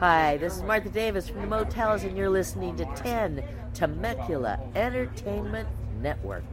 Hi, this is Martha Davis from the Motels, and you're listening to 10 Temecula Entertainment Network.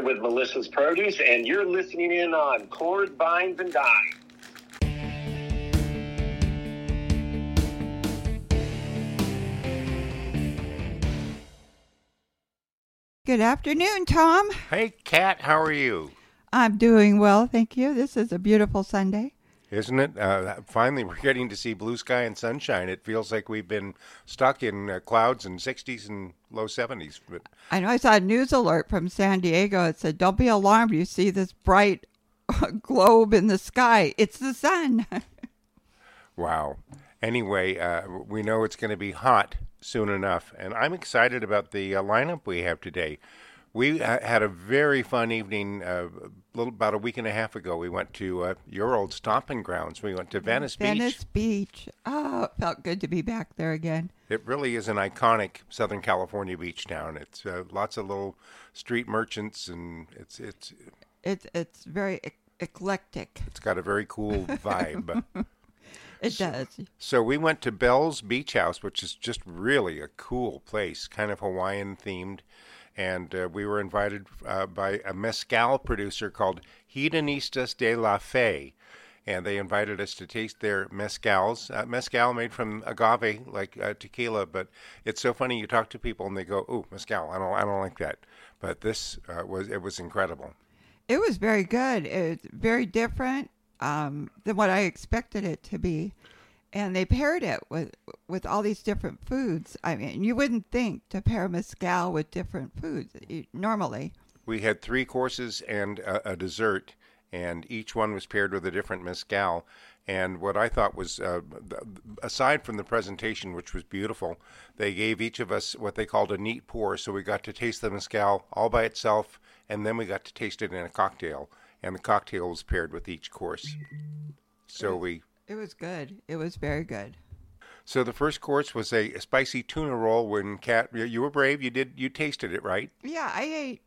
Robert Schueller with Melissa's Produce, and you're listening in on Chords Vines and Dines. Good afternoon, Tom. Hey, Kat, how are you? I'm doing well, thank you. This is a beautiful Sunday. Isn't it? Uh, finally, we're getting to see blue sky and sunshine. It feels like we've been stuck in uh, clouds and 60s and low 70s. But I know I saw a news alert from San Diego. It said, Don't be alarmed. You see this bright globe in the sky. It's the sun. wow. Anyway, uh, we know it's going to be hot soon enough, and I'm excited about the uh, lineup we have today. We had a very fun evening uh, little about a week and a half ago. We went to uh, your old stomping grounds. We went to Venice, Venice Beach. Venice Beach. Oh, it felt good to be back there again. It really is an iconic Southern California beach town. It's uh, lots of little street merchants, and it's it's It's it's very ec- eclectic. it's got a very cool vibe. It does. so we went to Belle's Beach House, which is just really a cool place, kind of Hawaiian themed, and uh, we were invited uh, by a mezcal producer called Hedonistas de la Fe. And they invited us to taste their mezcals. Uh, mezcal made from agave, like uh, tequila, but it's so funny. You talk to people and they go, "Ooh, mezcal! I don't, I don't like that." But this uh, was, it was incredible. It was very good. It's very different um, than what I expected it to be, and they paired it with with all these different foods. I mean, you wouldn't think to pair mezcal with different foods normally. We had three courses and a, a dessert, and each one was paired with a different mezcal. And what I thought was, uh, aside from the presentation, which was beautiful, they gave each of us what they called a neat pour. So we got to taste the mezcal all by itself, and then we got to taste it in a cocktail. And the cocktail was paired with each course. So we It was good. It was very good. so the first course was a, spicy tuna roll. When Cat, you were brave. You did you tasted it right? Yeah, I ate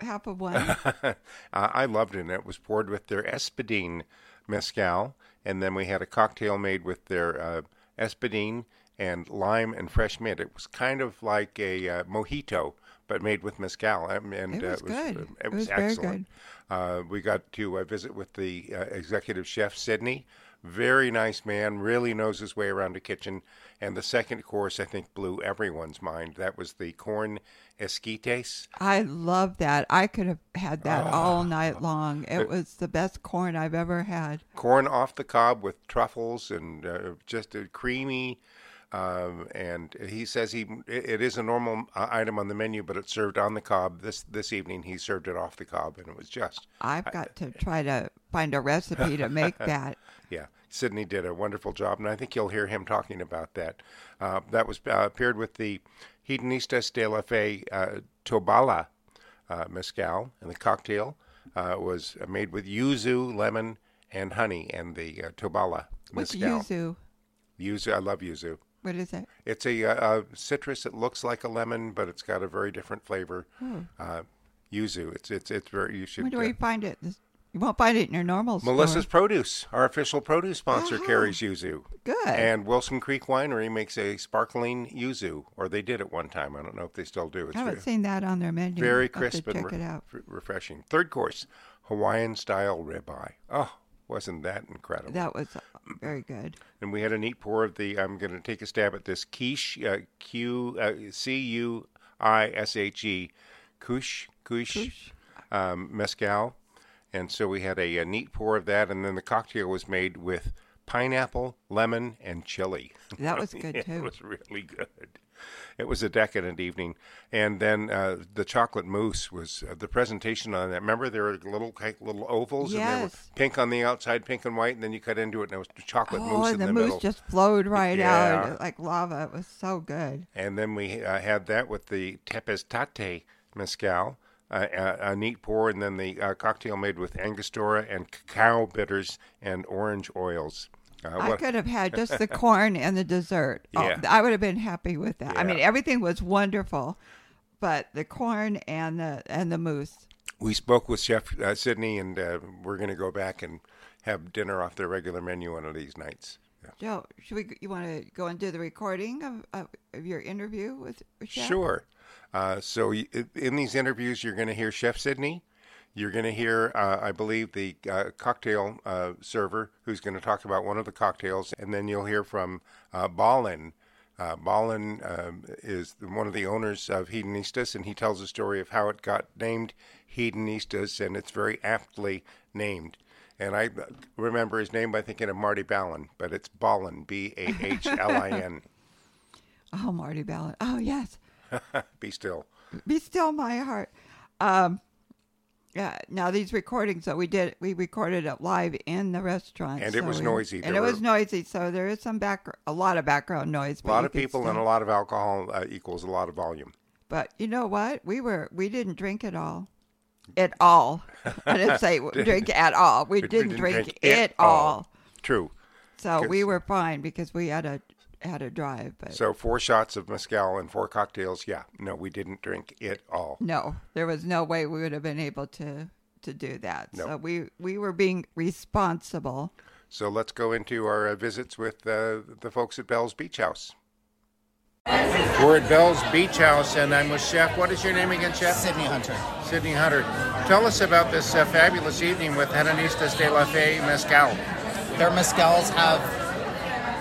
half of one. uh, I loved it. And it was poured with their espadine mezcal, and then we had a cocktail made with their uh, espadine and lime and fresh mint. It was kind of like a uh, mojito, but made with mezcal. Um, And It uh, was good. uh, It it was, was very excellent. Uh, we got to uh, visit with the uh, executive chef Sydney. Very nice man, really knows his way around a kitchen. And the second course, I think, blew everyone's mind. That was the corn esquites. I love that. I could have had that Ah. all night long. It was the best corn I've ever had. corn off the cob with truffles and uh, just a creamy. Um, and he says he it is a normal uh, item on the menu, but it's served on the cob. This this evening he served it off the cob, and it was just I've got to try to find a recipe to make that. Yeah. Sydney did a wonderful job, and I think you'll hear him talking about that. Uh, that was uh, paired with the Hedonistas de la Fe uh, Tobala uh, mezcal, and the cocktail uh, was made with yuzu, lemon, and honey, and the uh, Tobala What's mezcal. yuzu? Yuzu, I love yuzu. What is it? It's a, a citrus. It looks like a lemon, but it's got a very different flavor. Uh, yuzu. It's it's it's very. You should. Where do uh, we find it? This You won't find it in your normal store. Melissa's Produce, our official produce sponsor, Oh. carries yuzu. Good. And Wilson Creek Winery makes a sparkling yuzu, or they did at one time. I don't know if they still do. It's I haven't very, seen that on their menu. very I'll have to crisp and re- it out. re- refreshing. Third course, Hawaiian style ribeye. Oh, wasn't that incredible? That was uh, very good. and we had a neat pour of the. I'm going to take a stab at this quiche, uh, Q uh, C U I S H E, kush kush, Um, mezcal, and so we had a, a neat pour of that, and then the cocktail was made with pineapple, lemon, and chili. That was good too. it was really good. It was a decadent evening, and then uh, the chocolate mousse was uh, the presentation on that. Remember, there were little like, little ovals, and they were Yes. pink on the outside, pink and white, and then you cut into it, and it was chocolate Oh, mousse and in the, the, mousse middle. just flowed right Yeah. out like lava. It was so good. And then we uh, had that with the Tepextate mezcal, a, a neat pour, and then the uh, cocktail made with Angostura and cacao bitters and orange oils. Uh, I could have had just the corn and the dessert. Oh, Yeah. I would have been happy with that. I mean, everything was wonderful, but the corn and the and the mousse. we spoke with Chef uh, Sydney, and uh, we're going to go back and have dinner off their regular menu one of these nights. Yeah. Joe, should we? You want to go and do the recording of, of, of your interview with, with Chef? Sure. Uh, so in these interviews, you're going to hear Chef Sydney. You're going to hear, uh, I believe, the uh, cocktail uh, server who's going to talk about one of the cocktails, and then you'll hear from uh, Bahlin. Uh, Bahlin um, is one of the owners of Hedonistas, and he tells the story of how it got named Hedonistas, and it's very aptly named. And I remember his name by thinking of Marty Balin, but it's Bahlin, B A H L I N. Oh, Marty Balin. Oh, yes. Be still. Be still, my heart. Um, yeah. Now these recordings that we did, we recorded it live in the restaurant, And it was we- noisy. and There it was noisy. So there is some back, a lot of background noise. A lot of people still- and a lot of alcohol uh, equals a lot of volume. But you know what? We were we didn't drink at all. At all. I didn't say drink at all. We We didn't, drink, it all. True. So we were fine because we had a had a drive. But So four shots of mezcal and four cocktails. Yeah, no, we didn't drink it all. no, there was no way we would have been able to to do that. No. So we we were being responsible. So let's go into our uh, visits with uh, the folks at Belle's Beach House. We're at Belle's Beach House, and I'm with Chef. What is your name again, Chef? Sydney Hunter. Sydney Hunter. Tell us about this uh, fabulous evening with Hedonistas de la Fe Mezcal. Their mezcals have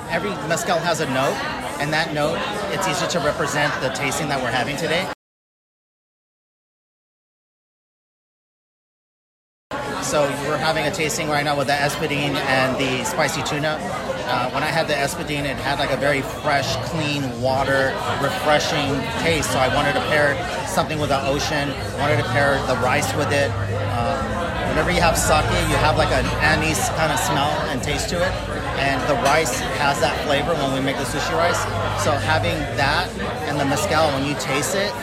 every mezcal has a note, and that note it's easy to represent the tasting that we're having today. So we're having a tasting right now with the espadine and the spicy tuna. Uh, when I had the espadine, it had like a very fresh, clean water, refreshing taste. So I wanted to pair something with the ocean. I wanted to pair the rice with it. Um, whenever you have sake, you have like an anise kind of smell and taste to it, and the rice has that flavor when we make the sushi rice. So having that and the mezcal, when you taste it,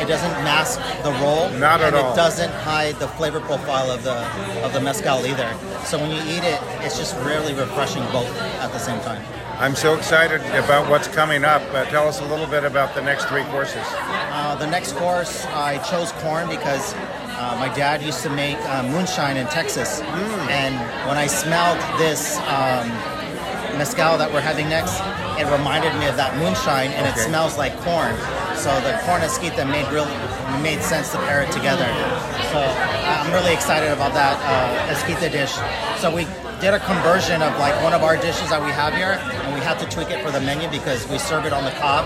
it doesn't mask the roll. Not at and all. It doesn't hide the flavor profile of the of the mezcal either. So when you eat it, it's just really refreshing both at the same time. I'm so excited about what's coming up. Uh, tell us a little bit about the next three courses. Uh, the next course, I chose corn because uh, my dad used to make uh, moonshine in Texas, and when I smelled this um, mezcal that we're having next, it reminded me of that moonshine, and Okay. it smells like corn. So the corn esquita made real made sense to pair it together. So I'm really excited about that uh, esquita dish. So we did a conversion of like one of our dishes that we have here, and we had to tweak it for the menu because we serve it on the cob.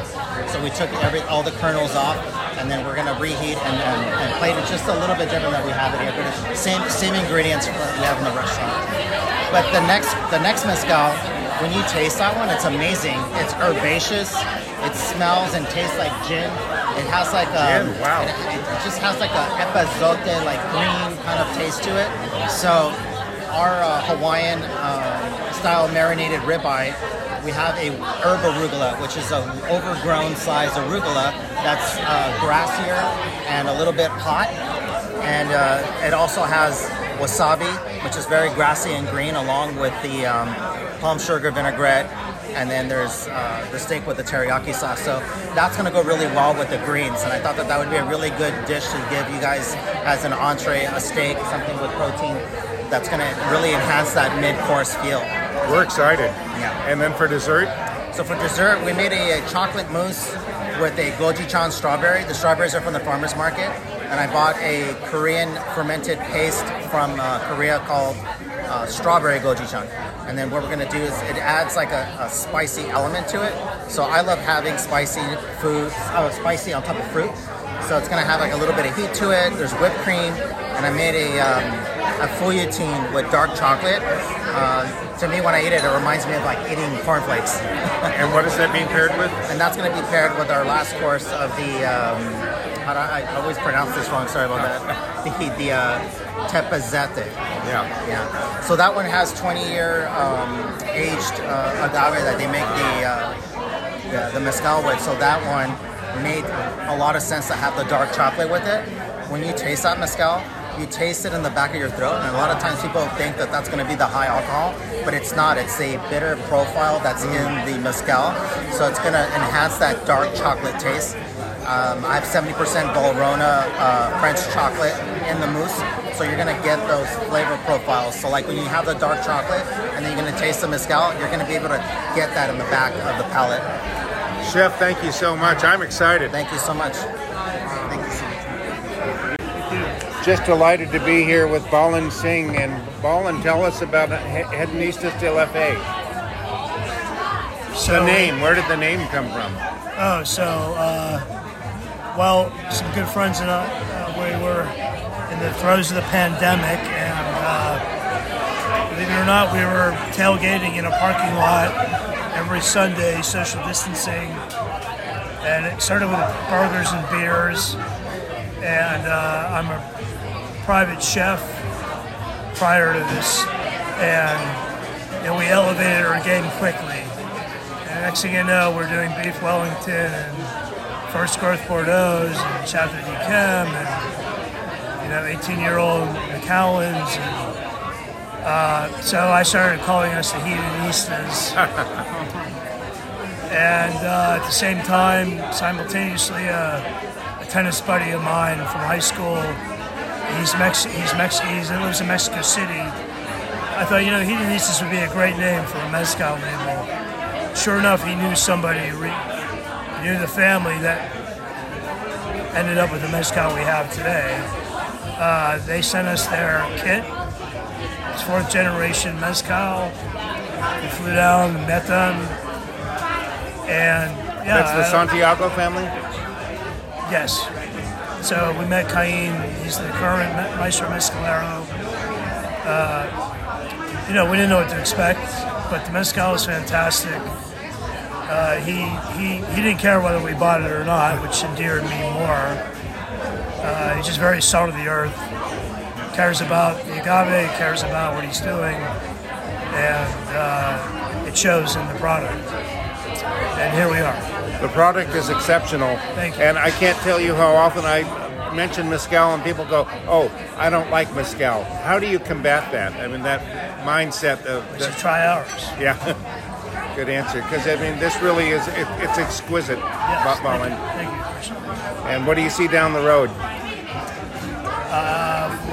So we took every all the kernels off, and then we're gonna reheat and, and, and plate it just a little bit different than we have it here. But it's same same ingredients we have in the restaurant. But the next the next mezcal, when you taste that one, it's amazing. It's herbaceous. It smells and tastes like gin. It has like a Gin, wow. It, it just has like a epazote, like green kind of taste to it. So our uh, Hawaiian uh, style marinated ribeye, we have a herb arugula, which is an overgrown size arugula that's uh, grassier and a little bit hot. And uh, it also has wasabi, which is very grassy and green, along with the um, palm sugar vinaigrette. And then there's uh, the steak with the teriyaki sauce. So that's going to go really well with the greens. And I thought that that would be a really good dish to give you guys as an entree, a steak, something with protein. that's going to really enhance that mid-course feel. We're excited. Yeah. And then for dessert, So for dessert, we made a, a chocolate mousse with a gochujang strawberry. The strawberries are from the farmer's market. And I bought a Korean fermented paste from uh, Korea called uh, strawberry gochujang. And then what we're gonna do is it adds like a, a spicy element to it. So I love having spicy food, oh, spicy on top of fruit. So it's gonna have like a little bit of heat to it. There's whipped cream, and I made a um, a fouilletine with dark chocolate. Uh, to me, when I eat it, it reminds me of like eating cornflakes. and what is that being paired with? and that's going to be paired with our last course of the. Um, I, I always pronounce this wrong. Sorry about that. The the uh, tepazete. Yeah. Yeah. So that one has 20 year um, aged uh, agave that they make the, uh, the the mezcal with. So that one made a lot of sense to have the dark chocolate with it. When you taste that mezcal, you taste it in the back of your throat, and a lot of times people think that that's going to be the high alcohol, but it's not. It's a bitter profile that's in the mezcal, so it's going to enhance that dark chocolate taste. Um, I have 70% Valrhona uh, French chocolate in the mousse, so you're gonna get those flavor profiles. So like when you have the dark chocolate and then you're gonna taste the mezcal, you're gonna be able to get that in the back of the palate. Chef, thank you so much. I'm excited. Thank you so much. Thank you so much. Just delighted to be here with Bahlin Singh. And Bahlin, tell us about He- Hedonistas de la So, The name, where did the name come from? Oh, so, uh, well, some good friends and I, uh, we were in the throes of the pandemic, and uh, believe it or not, we were tailgating in a parking lot every Sunday, social distancing, and it started with burgers and beers. And uh, I'm a private chef prior to this, and you know, we elevated our game quickly. And next thing you know, we're doing beef Wellington and first growth Bordeaux and Chateau d'Yquem and you know 18-year-old Macallans. And, uh, so I started calling us the Hedonistas. and uh, at the same time, simultaneously, uh, a tennis buddy of mine from high school. He's Mex. He's Mex. He's, he lives in Mexico City. I thought, you know, Hedonistas would be a great name for a mezcal label. Sure enough, he knew somebody, re- knew the family that ended up with the mezcal we have today. Uh, they sent us their kit. It's fourth generation mezcal. We flew down and met them. And yeah, That's the Santiago family? Yes. So we met Cain. He's the current Maestro Mezcalero. Uh, you know, we didn't know what to expect, but the mezcal is fantastic. Uh, he, he, he didn't care whether we bought it or not, which endeared me more. Uh, he's just very salt of the earth. Cares about the agave, cares about what he's doing, and uh, it shows in the product. And here we are. The product is exceptional. Thank you. And I can't tell you how often I mention mezcal and people go, "Oh, I don't like mezcal." How do you combat that? I mean, that mindset of should try ours. yeah. Good answer. Because I mean, this really is it, it's exquisite, Yes, Bob Mullen. Thank you. And what do you see down the road?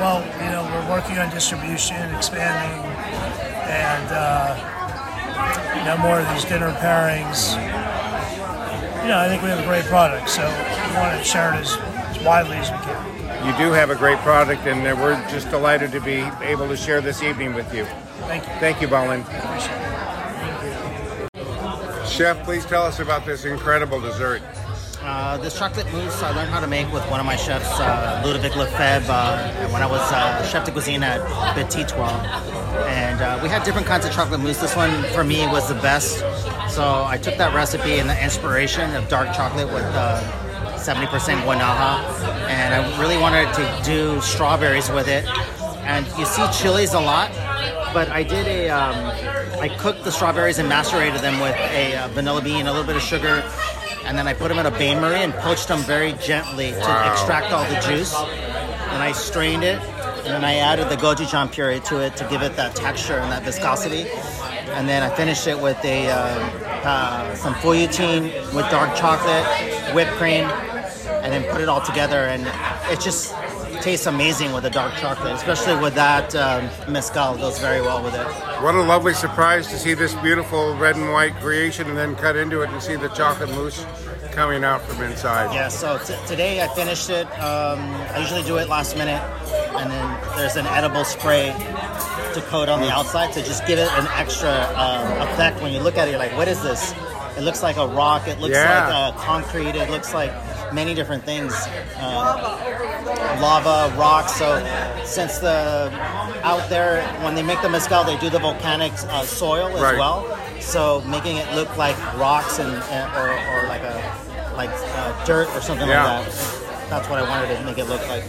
Well, you know, we're working on distribution, expanding, and uh, you know, more of these dinner pairings. You know, I think we have a great product, so we want to share it as, as widely as we can. You do have a great product, and uh, we're just delighted to be able to share this evening with you. Thank you. Thank you, Bahlin. Chef, please tell us about this incredible dessert. Uh, this chocolate mousse I learned how to make with one of my chefs, uh, Ludovic Lefebvre, uh, when I was uh, chef de cuisine at Petit Trois. And uh, we had different kinds of chocolate mousse. This one, for me, was the best. So I took that recipe and the inspiration of dark chocolate with uh, 70% guanaja, and I really wanted to do strawberries with it. And you see chilies a lot, but I did a, um, I cooked the strawberries and macerated them with a uh, vanilla bean, a little bit of sugar, and then I put them in a bain marie and poached them very gently to extract all the juice. And I strained it, and then I added the gochujang puree to it to give it that texture and that viscosity. And then I finished it with a uh, uh, some fouilletine with dark chocolate, whipped cream, and then put it all together. And it's just tastes amazing with the dark chocolate, especially with that um, mezcal. Goes very well with it. What a lovely surprise to see this beautiful red and white creation and then cut into it and see the chocolate mousse coming out from inside. Yeah, so t- today I finished it. Um, I usually do it last minute, and then there's an edible spray to coat on the outside to just give it an extra um, effect. When you look at it, you're like, what is this? It looks like a rock. It looks Yeah. like uh, concrete. It looks like many different things. Um, lava, rocks. So since the out there when they make the mezcal, they do the volcanic uh, soil as Right. well. So making it look like rocks and, or, or like a like uh, dirt or something Yeah. like that. That's what I wanted to make it look like.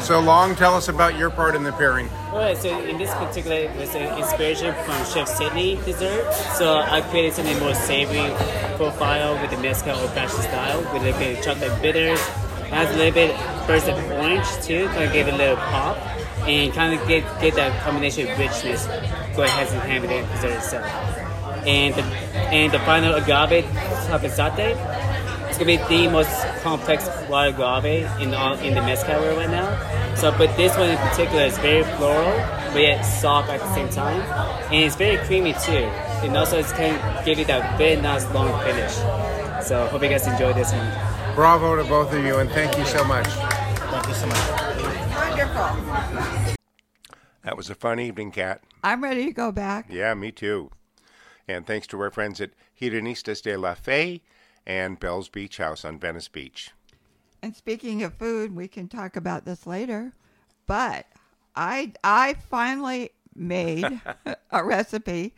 So Long, tell us about your part in the pairing. Alright, so in this particular, it was an inspiration from Chef Sydney dessert. So I created something more savory profile with the mezcal old fashioned style with a little bit of chocolate bitters. It has a little bit burst of orange too, kind of give it a little pop, and kind of get get that combination of richness go ahead and hand with the dessert itself. And the and the final agave chocolate satay. It's gonna be the most complex wild agave in all in the mezcal world right now. So, but this one in particular is very floral, but yet soft at the same time, and it's very creamy too. And also, it's kind of give you that very nice long finish. So, hope you guys enjoy this one. Bravo to both of you and thank you so much. Thank you so much. Wonderful. That was a fun evening, Kat. I'm ready to go back. Yeah, me too. And thanks to our friends at Hedonistas de la Fe and Belle's Beach House on Venice Beach. And speaking of food, we can talk about this later. But I I finally made a recipe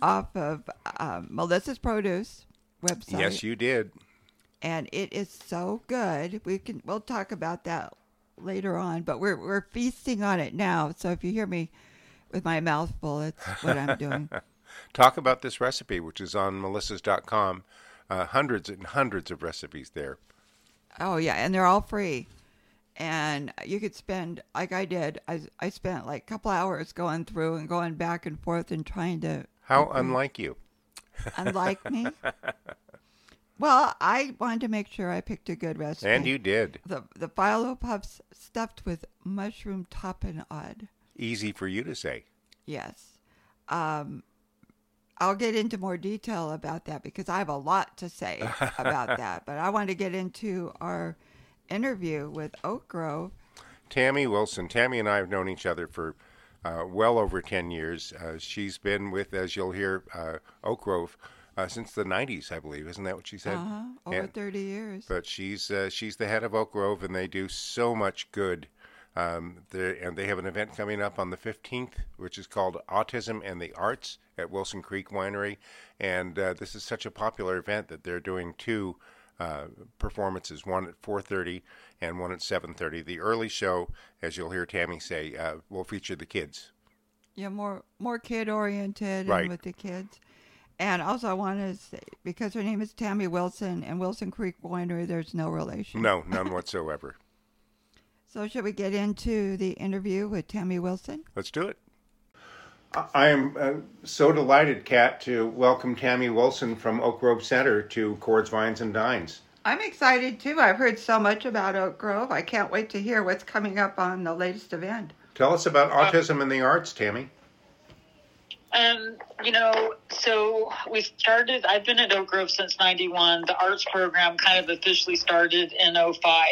off of um, Melissa's Produce website. Yes, you did. and it is so good. We can we'll talk about that later on, but we're we're feasting on it now. So if you hear me with my mouth full, it's what I'm doing. Talk about this recipe, which is on melissas.com. Uh, hundreds and hundreds of recipes there. Oh yeah, and they're all free. And you could spend like I did. I I spent like a couple hours going through and going back and forth and trying to How unlike you. unlike me. Well, I wanted to make sure I picked a good recipe. And you did. the the phyllo puffs stuffed with mushroom tapenade. Easy for you to say. Yes. Um, I'll get into more detail about that because I have a lot to say about that. But I want to get into our interview with Oak Grove. Tammy Wilson. Tammy and I have known each other for uh, well over 10 years. Uh, she's been with, as you'll hear, uh, Oak Grove uh, since the 90s, I believe. Isn't that what she said? Uh-huh, over And- 30 years. But she's uh, she's the head of Oak Grove, and they do so much good. Um, and they have an event coming up on the 15th, which is called Autism and the Arts at Wilson Creek Winery. And uh, this is such a popular event that they're doing two uh, performances, one at 4:30 and one at 7:30. The early show, as you'll hear Tammy say, uh, will feature the kids. yeah, more more kid oriented Right. and with the kids. And also, I want to say because her name is Tammy Wilson and Wilson Creek Winery, there's no relation. No, none whatsoever. So, should we get into the interview with Tammy Wilson? Let's do it. I am uh, so delighted, Kat, to welcome Tammy Wilson from Oak Grove Center to Chords, Vines, and Dines. I'm excited too. I've heard so much about Oak Grove. I can't wait to hear what's coming up on the latest event. Tell us about autism and the arts, Tammy. Um, you know, so we started, I've been at Oak Grove since 91. The arts program kind of officially started in 05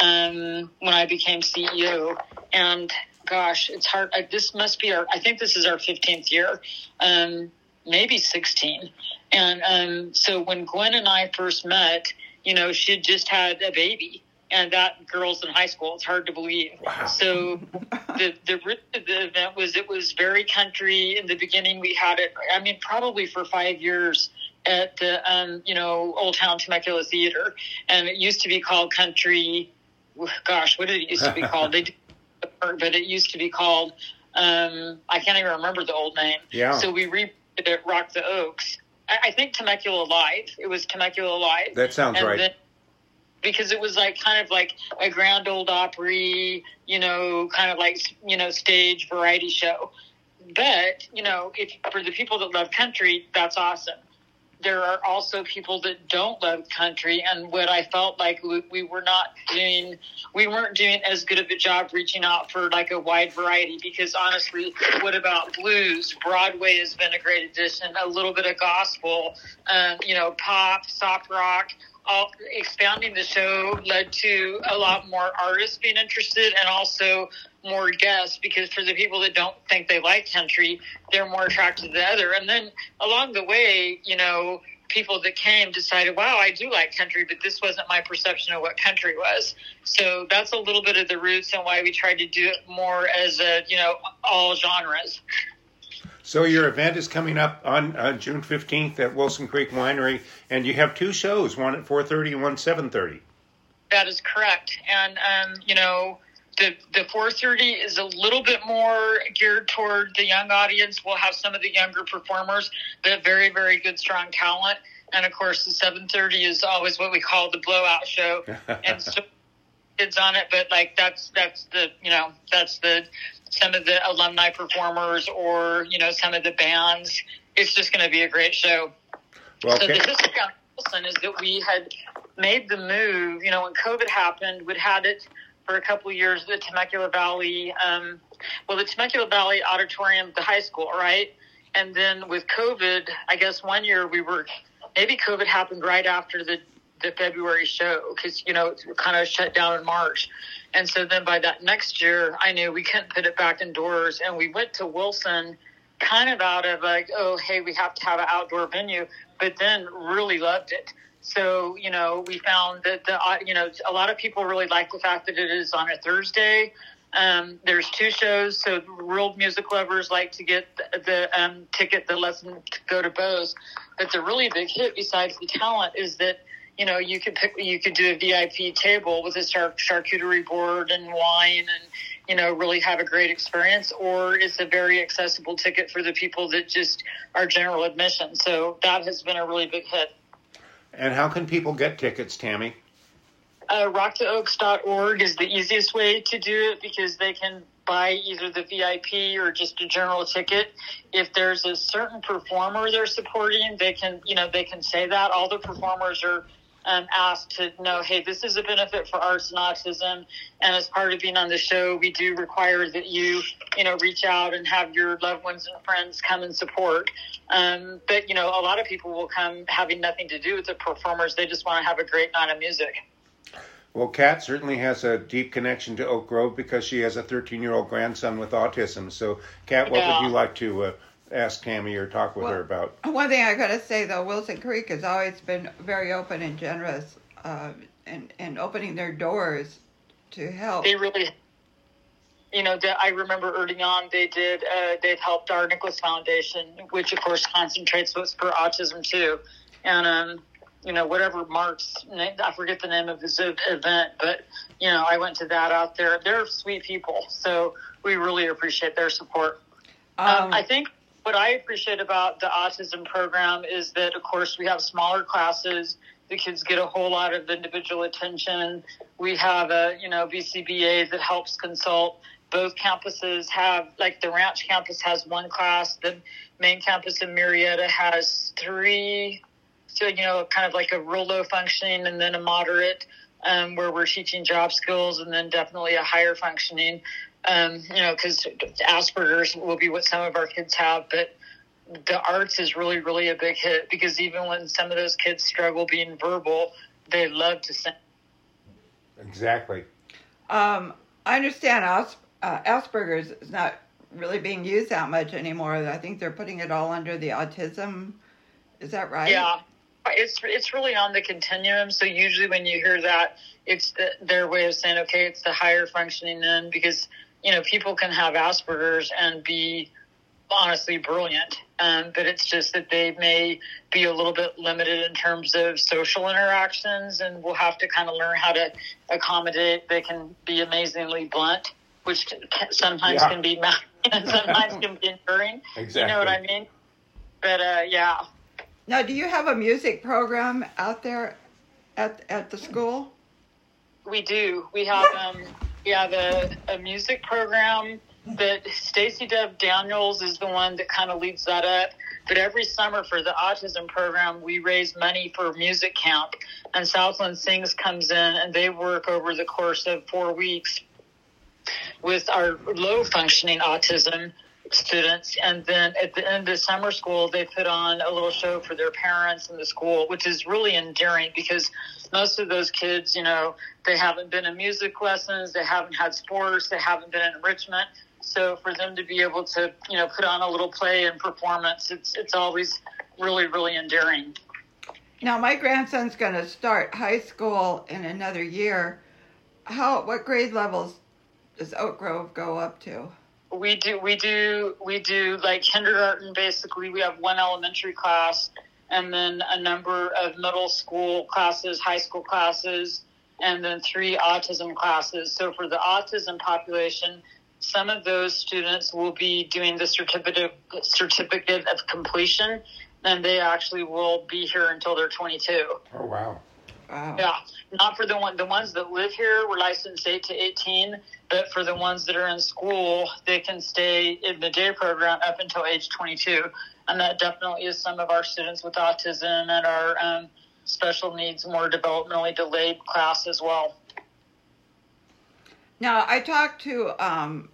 um, when I became CEO. And gosh, it's hard. I, this must be our, I think this is our 15th year, um, maybe 16. And um, so when Gwen and I first met, you know, she had just had a baby. And that girl's in high school. It's hard to believe. So the the the event was it was very country in the beginning. We had it. I mean, probably for five years at the um, you know Old Town Temecula Theater, and it used to be called Country. Gosh, what did it used to be called? They, but it used to be called. Um, I can't even remember the old name. Yeah. So we re it Rock the Oaks. I, I think Temecula Live. It was Temecula Live. That sounds And right. then- because it was like kind of like a Grand Ole Opry, you know, kind of like you know stage variety show. But you know, if for the people that love country, that's awesome. There are also people that don't love country, and what I felt like we, we were not doing, we weren't doing as good of a job reaching out for like a wide variety. Because honestly, what about blues? Broadway has been a great addition. A little bit of gospel, um, you know, pop, soft rock. All, expanding the show led to a lot more artists being interested and also more guests because for the people that don't think they like country, they're more attracted to the other. And then along the way, you know, people that came decided, wow, I do like country, but this wasn't my perception of what country was. So that's a little bit of the roots and why we tried to do it more as a, you know, all genres. So your event is coming up on uh, June 15th at Wilson Creek Winery, and you have two shows, one at 4.30 and one 7.30. That is correct. And, um, you know, the, the 4.30 is a little bit more geared toward the young audience. We'll have some of the younger performers, but very, very good, strong talent. And, of course, the 7.30 is always what we call the blowout show. and so kids on it, but, like, that's, that's the, you know, that's the some of the alumni performers or you know some of the bands. It's just going to be a great show. Well, so okay. the history on Wilson is that we had made the move. You know, when COVID happened, we'd had it for a couple of years. The Temecula Valley, um, well, the Temecula Valley Auditorium, the high school, right? And then with COVID, I guess one year we were maybe COVID happened right after the the February show because you know it kind of shut down in March. And so then by that next year, I knew we couldn't put it back indoors. And we went to Wilson kind of out of like, oh, hey, we have to have an outdoor venue, but then really loved it. So, you know, we found that the, uh, you know, a lot of people really like the fact that it is on a Thursday. Um, there's two shows, so real music lovers like to get the, the um, ticket that lets them go to Bose. But the really big hit, besides the talent, is that you know, you could pick, you could do a VIP table with a char- charcuterie board and wine and, you know, really have a great experience, or it's a very accessible ticket for the people that just are general admission. So that has been a really big hit. And how can people get tickets, Tammy? Uh, rocktheoaks.org is the easiest way to do it because they can buy either the VIP or just a general ticket. If there's a certain performer they're supporting, they can, you know, they can say that. All the performers are um, asked to know, hey, this is a benefit for arts and autism. And as part of being on the show, we do require that you, you know, reach out and have your loved ones and friends come and support. Um, but, you know, a lot of people will come having nothing to do with the performers. They just want to have a great night of music. Well, Kat certainly has a deep connection to Oak Grove because she has a 13 year old grandson with autism. So, Kat, what Yeah. would you like to uh, ask Tammy or talk with Well- her about? One thing I gotta say though, Wilson Creek has always been very open and generous, uh, and and opening their doors to help. they really you know i remember early on they did uh, they've helped our nicholas foundation which of course concentrates with for autism too and um you know whatever mark's i forget the name of his event but you know i went to that out there they're sweet people so we really appreciate their support um, Um, I think what I appreciate about the autism program is that, of course, we have smaller classes. The kids get a whole lot of individual attention. We have a, you know, BCBA that helps consult. Both campuses have, like the Ranch campus has one class. The main campus in Murrieta has three. So, you know, kind of like a real low functioning and then a moderate, um, where we're teaching job skills and then definitely a higher functioning um, you know, because Asperger's will be what some of our kids have, but the arts is really, really a big hit because even when some of those kids struggle being verbal, they love to sing. Exactly. Um, I understand As, uh, Asperger's is not really being used that much anymore. I think they're putting it all under the autism. Is that right? Yeah, it's it's really on the continuum. So usually when you hear that, it's the, their way of saying, okay, it's the higher functioning end because you know people can have Asperger's and be honestly brilliant, um, but it's just that they may be a little bit limited in terms of social interactions, and we'll have to kind of learn how to accommodate. They can be amazingly blunt, which can, sometimes Yeah. can be and sometimes can be enduring. You know what I mean? But uh, yeah. Now, do you have a music program out there at at the school? We do. We have um, we the a, music program that Stacy Deb Daniels is the one that kind of leads that up. But every summer for the autism program, we raise money for music camp, and Southland Sings comes in and they work over the course of four weeks with our low functioning autism students. And then at the end of summer school, they put on a little show for their parents in the school, which is really endearing because most of those kids, you know, they haven't been in music lessons, they haven't had sports, they haven't been in enrichment. So for them to be able to, you know, put on a little play and performance, it's it's always really, really endearing. Now my grandson's going to start high school in another year. How what grade levels does Oak Grove go up to? we do we do we do like kindergarten basically we have one elementary class and then a number of middle school classes high school classes and then three autism classes so for the autism population some of those students will be doing the certificate certificate of completion and they actually will be here until they're 22 Oh wow. Wow. yeah, not for the one the ones that live here. We're licensed eight to eighteen, but for the ones that are in school, they can stay in the day program up until age twenty-two, and that definitely is some of our students with autism and our um, special needs, more developmentally delayed class as well. Now, I talked to um,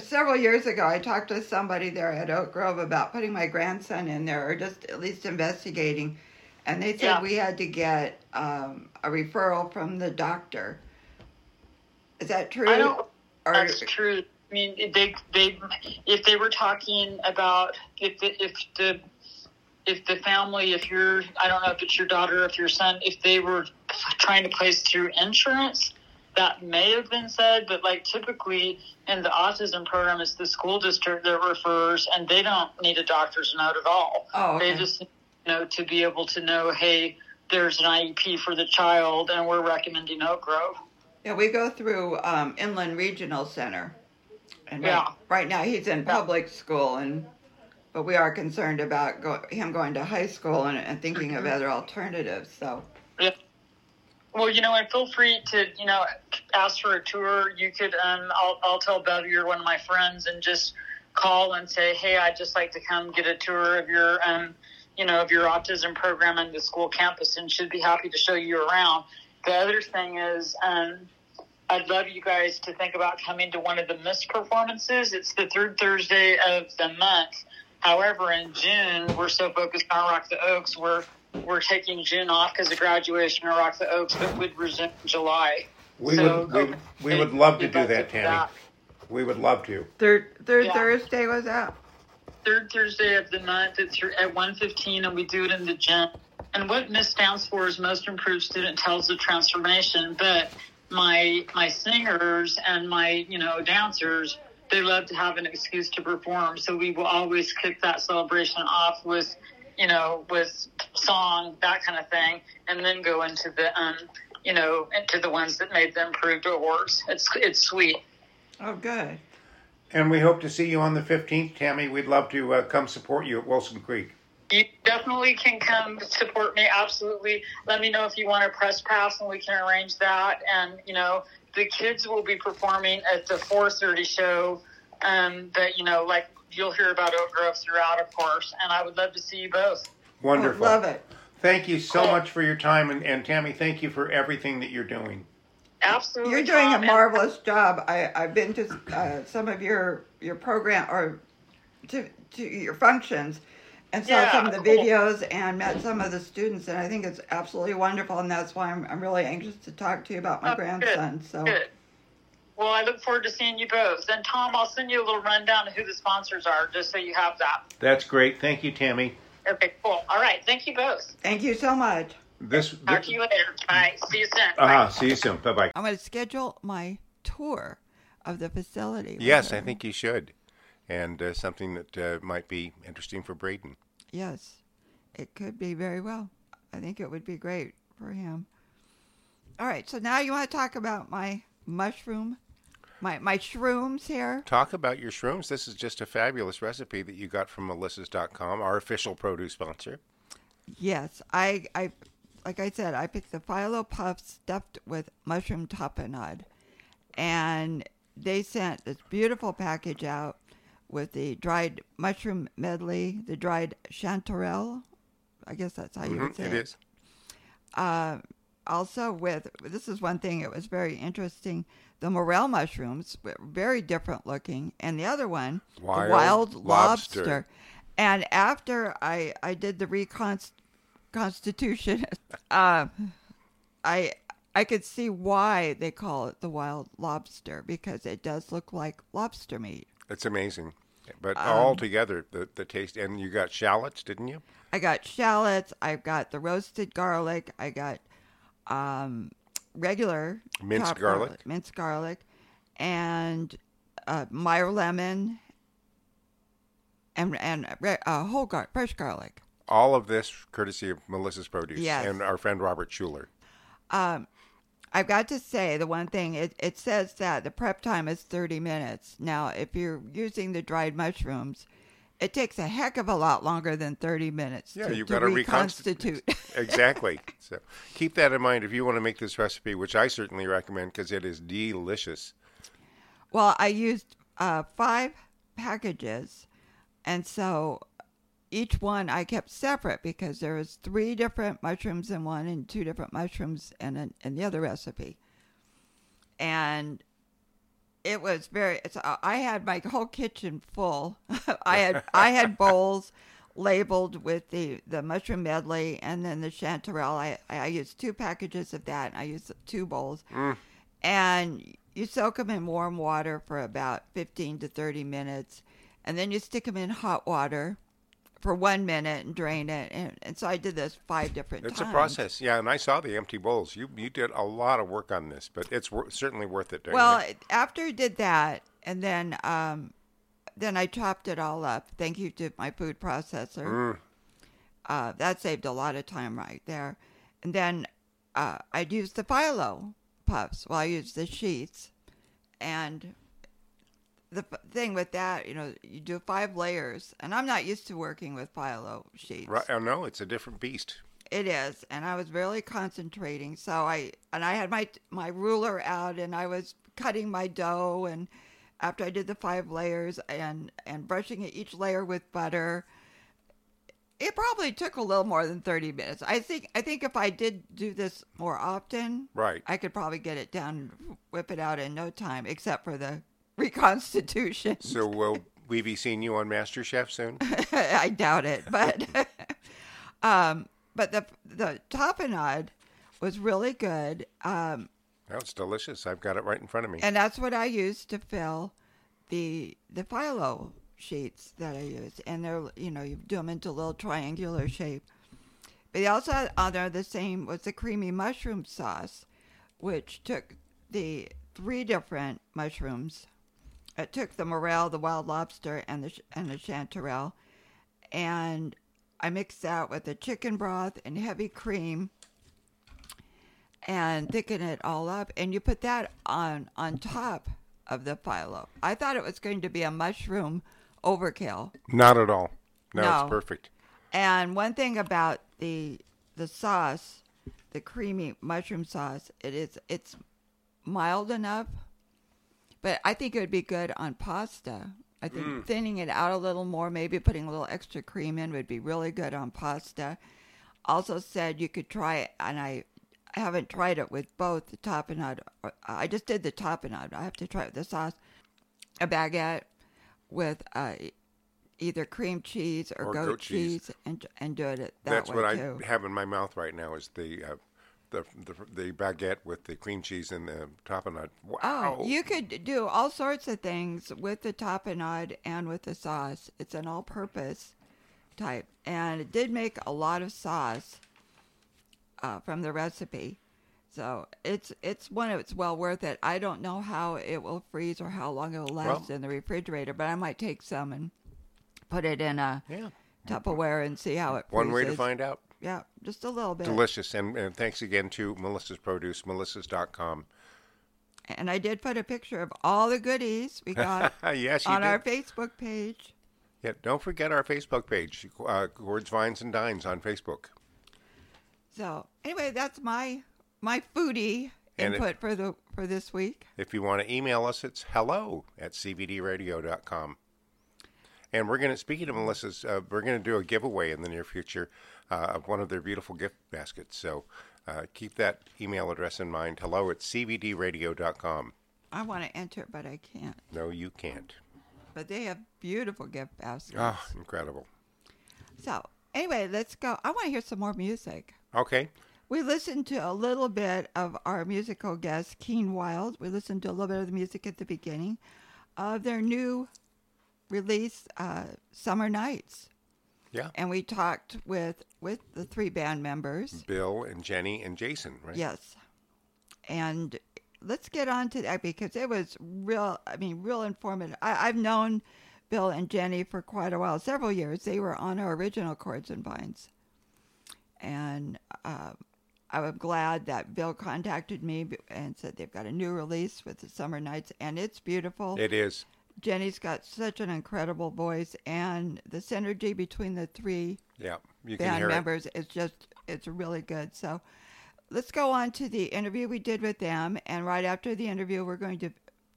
several years ago. I talked to somebody there at Oak Grove about putting my grandson in there, or just at least investigating. And they said Yeah. we had to get um, a referral from the doctor. Is that true? I don't. Or- That's true. I mean, they they if they were talking about if the, if the if the family, if you're, I don't know if it's your daughter, if your son, if they were trying to place through insurance, that may have been said. But like typically in the autism program, it's the school district that refers, and they don't need a doctor's note at all. Oh, okay. They just know to be able to know, hey, there's an IEP for the child, and we're recommending Oak Grove. Yeah, we go through um, Inland Regional Center. And right, Yeah. right now he's in public school, and but we are concerned about go, him going to high school and, and thinking Mm-hmm. of other alternatives. So, Yeah. Well, you know, and feel free to, you know, ask for a tour. You could, um, I'll, I'll tell Bev you're one of my friends and just call and say, hey, I'd just like to come get a tour of your, um, you know, of your autism program and the school campus and should be happy to show you around. The other thing is, um, I'd love you guys to think about coming to one of the missed performances. It's the third Thursday of the month. However, in June, we're so focused on Rock the Oaks, we're we're taking June off because of graduation of Rock the Oaks, but would resume in July. We So, would we, okay. we would love to do that, do Tammy. that. We would love to. third third Yeah. Thursday was that? Third Thursday of the month. It's at 1.15, and we do it in the gym. And what MISS stands for is Most Improved Student Tells the Transformation. But my my singers and my you know dancers, they love to have an excuse to perform. So we will always kick that celebration off with you know with song that kind of thing, and then go into the um you know into the ones that made the improved awards. It's it's sweet. Oh, good. And we hope to see you on the 15th, Tammy. We'd love to uh, come support you at Wilson Creek. You definitely can come support me. Absolutely. Let me know if you want a press pass, and we can arrange that. And you know, the kids will be performing at the 4:30 show. Um, but you know, like you'll hear about Oak Grove throughout, of course. And I would love to see you both. Wonderful. Oh, love it. Thank you so Cool. much for your time. And, and Tammy, thank you for everything that you're doing. Absolutely. You're doing a Tom. And- marvelous job. I, I've been to uh, some of your your program or to to your functions and saw Yeah, some of the cool. videos and met some of the students and I think it's absolutely wonderful and that's why I'm, I'm really anxious to talk to you about my Oh, good, grandson. So Good. Well, I look forward to seeing you both. And Tom, I'll send you a little rundown of who the sponsors are, just so you have that. That's great. Thank you, Tammy. Okay, cool. All right. Thank you both. thank you so much. This. Talk to you later. Bye. See you soon. uh-huh. See you soon. Bye bye. I'm going to schedule my tour of the facility. Yes, later. I think you should. And uh, something that uh, might be interesting for Braden. Yes, it could be very well. I think it would be great for him. All right, so now you want to talk about my mushroom, my my shrooms here. Talk about your shrooms. This is just a fabulous recipe that you got from melissas.com, our official produce sponsor. Yes, I I like I said, I picked the phyllo puffs stuffed with mushroom tapenade, and they sent this beautiful package out with the dried mushroom medley, the dried chanterelle. I guess that's how you would Mhm, say it is. uh, also with this is one thing it was very interesting the morel mushrooms were very different looking and the other one Wild the wild lobster. lobster. and after i i did the reconstitution uh, i i could see why they call it the wild lobster because it does look like lobster meat It's amazing. But Um, all together, the, the taste. And you got shallots, didn't you? I got shallots. I've got the roasted garlic. I got um, regular Minced chopped garlic. minced garlic, and uh, Meyer lemon, and and uh, whole gar- fresh garlic. All of this courtesy of Melissa's Produce Yes. and our friend Robert Schueller. Um, I've got to say the one thing it, it says that the prep time is 30 minutes. Now, if you're using the dried mushrooms, it takes a heck of a lot longer than 30 minutes Yeah, to, you've to got to reconstitute. exactly. So keep that in mind if you want to make this recipe, which I certainly recommend because it is delicious. Well, I used uh, five packages, and so each one I kept separate because there was three different mushrooms in one and two different mushrooms in an, in the other recipe, and it was very. It's, uh, I had my whole kitchen full. I had I had bowls labeled with the the mushroom medley and then the chanterelle. I I used two packages of that. And I used two bowls and you soak them in warm water for about 15 to 30 minutes and then you stick them in hot water for one minute and drain it and, and so i did this five different times. It's times a process. Yeah, and I saw the empty bowls. You you did a lot of work on this, but it's wor- certainly worth it. Well it. after i did that and then um then i chopped it all up thank you to my food processor Mm. uh, that saved a lot of time right there and then uh, i'd use the phyllo puffs well i used the sheets and the thing with that, you know, you do five layers, and I'm not used to working with phyllo sheets. Right, no, it's a different beast. It is, and I was really concentrating. So I and I had my my ruler out, and I was cutting my dough, and after I did the five layers and and brushing each layer with butter, it probably took a little more than 30 minutes. I think I think if I did do this more often, Right. I could probably get it down, whip it out in no time, except for the reconstitution. So will we be seeing you on MasterChef soon? I doubt it, but um, but the the tapenade was really good, um, it's delicious. I've got it right in front of me. and that's what I used to fill the the phyllo sheets that I use, and they're you know you do them into a little triangular shape. But they also had on there the same was the creamy mushroom sauce, which took the three different mushrooms. It took the morel, the wild lobster, and the and the chanterelle, and I mixed that with the chicken broth and heavy cream, and thicken it all up. And you put that on on top of the phyllo. I thought it was going to be a mushroom overkill. Not at all. No, No. it's perfect. And one thing about the the sauce, the creamy mushroom sauce, it is it's mild enough, but I think it would be good on pasta. I think Mm. thinning it out a little more, maybe putting a little extra cream in would be really good on pasta. Also said you could try it, and I haven't tried it with both the tapenade. or- I just did the tapenade. I have to try it with the sauce. A baguette with uh, either cream cheese or, Or goat, goat cheese. cheese, and and do it that That's way what too. I have in my mouth right now is the uh, the, the the baguette with the cream cheese and the tapenade. Wow. Oh, you could do all sorts of things with the tapenade and with the sauce. It's an all-purpose type, and it did make a lot of sauce uh, from the recipe. So it's it's one it's well worth it. I don't know how it will freeze or how long it will last Well- in the refrigerator, but I might take some and put it in a Yeah. Tupperware and see how it. One way to find out. Yeah, just a little bit. Delicious. And, and thanks again to Melissa's Produce, melissas.com. And I did put a picture of all the goodies we got Yes, on our. Facebook page. Yeah, don't forget our Facebook page, uh, Chords, Vines, and Dines on Facebook. So anyway, that's my my foodie And input for the for this week. If you want to email us, it's hello at cvdradio.com. And we're going to, speaking of Melissa's, uh, we're going to do a giveaway in the near future uh, of one of their beautiful gift baskets. So uh, keep that email address in mind. Hello at cvdradio.com. I want to enter, but I can't. No, you can't. But they have beautiful gift baskets. Oh, incredible. So, anyway, let's go. I want to hear some more music. Okay. We listened to a little bit of our musical guest, Keenwild. We listened to a little bit of the music at the beginning of their new release, uh, Summer Nights. Yeah. And we talked with with the three band members. Bill and Jenny and Jason, right? Yes. And let's get on to that because it was real, I mean, real informative. I, I've known Bill and Jenny for quite a while, several years. They were on our original Chords and Vines. And uh, I was glad that Bill contacted me and said they've got a new release with the Summer Nights, and it's beautiful. It is. Jenny's got such an incredible voice, and the synergy between the three Yeah, you can band hear members is just it's really good. So let's go on to the interview we did with them, and right after the interview, we're going to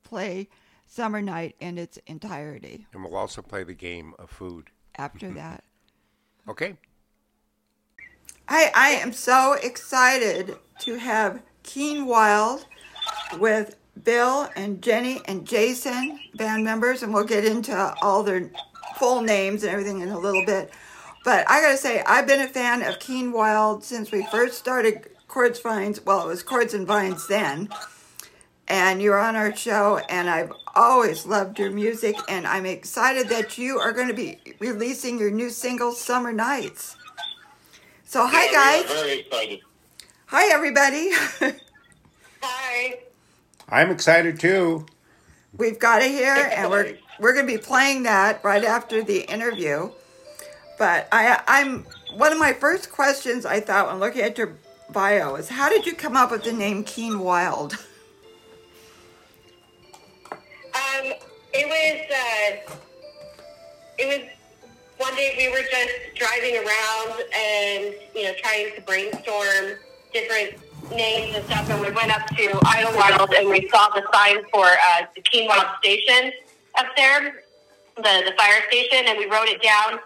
play Summer Night in its entirety. And we'll also play the game of food. After that, Okay. I I am so excited to have Keenwild with Bill and Jenny and Jason band members, and we'll get into all their full names and everything in a little bit. But I gotta say, I've been a fan of Keenwild since we first started Chords Vines. Well, it was Chords and Vines then. And you're on our show, and I've always loved your music, and I'm excited that you are going to be releasing your new single, Summer Nights. So, hi guys. Very excited. Hi, everybody. Hi. I'm excited too. We've got it here, and we're we're going to be playing that right after the interview. But I, I'm one of my first questions I thought when looking at your bio is how did you come up with the name Keenwild? Um, it was uh, it was one day we were just driving around and you know trying to brainstorm different names and stuff, and we went up to Idlewild and we saw the sign for uh, the Keenwild station up there, the the fire station, and we wrote it down.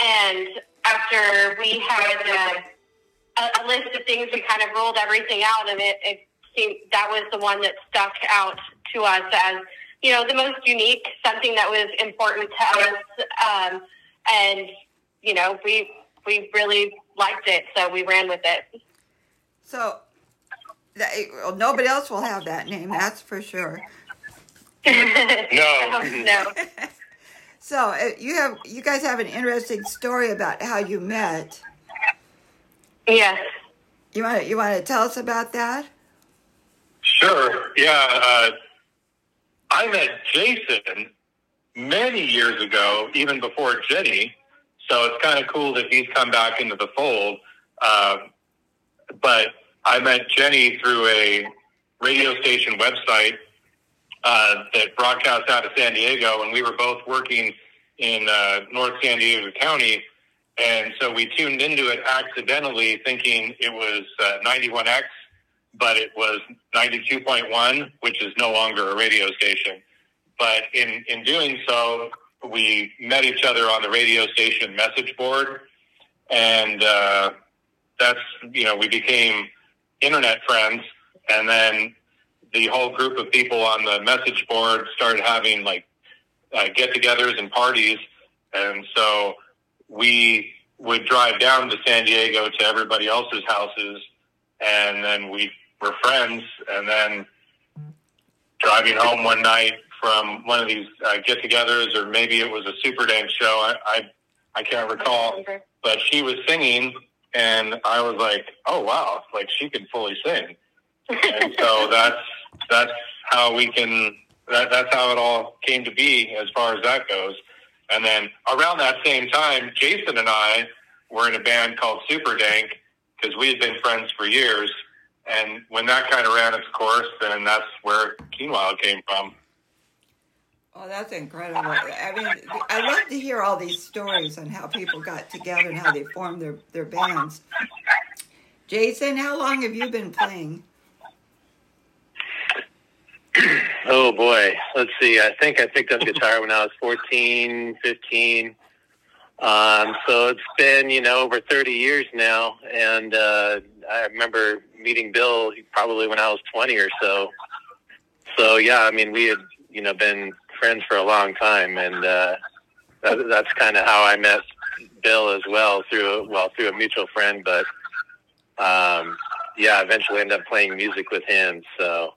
And after we had uh, a, a list of things, we kind of ruled everything out, and it, it seemed that was the one that stuck out to us as you know the most unique, something that was important to us, um, and you know we we really liked it, so we ran with it. So, that, well, nobody else will have that name, that's for sure. No. no. So, uh, you have you guys have an interesting story about how you met. Yes. You want to, you want to tell us about that? Sure. Yeah. Uh, I met Jason many years ago, even before Jenny. So it's kind of cool that he's come back into the fold. Um, but I met Jenny through a radio station website uh, that broadcast out of San Diego, and we were both working in uh, North San Diego County. And so we tuned into it accidentally, thinking it was uh, 91X, but it was 92.1, which is no longer a radio station. But in, in doing so, we met each other on the radio station message board. And uh, that's, you know, we became internet friends. And then the whole group of people on the message board started having like uh, get togethers and parties. And so we would drive down to San Diego to everybody else's houses. And then we were friends. And then driving home one night from one of these uh, get togethers, or maybe it was a super dance show. I, I, I can't recall, but she was singing and I was like, oh wow, like she can fully sing. and so that's, that's how we can, that, that's how it all came to be as far as that goes. And then around that same time, Jason and I were in a band called Super Dank because we had been friends for years. And when that kind of ran its course, then that's where Keenwild came from. Oh, that's incredible. I mean, I love to hear all these stories on how people got together and how they formed their, their bands. Jason, how long have you been playing? Oh boy, let's see. I think I picked up guitar when I was 14, 15. Um, so it's been, you know, over 30 years now. And, uh, I remember meeting Bill probably when I was 20 or so. So yeah, I mean, we had, you know, been friends for a long time. And, uh, that, that's kind of how I met Bill as well through, well, through a mutual friend, but, um, yeah, eventually ended up playing music with him. So,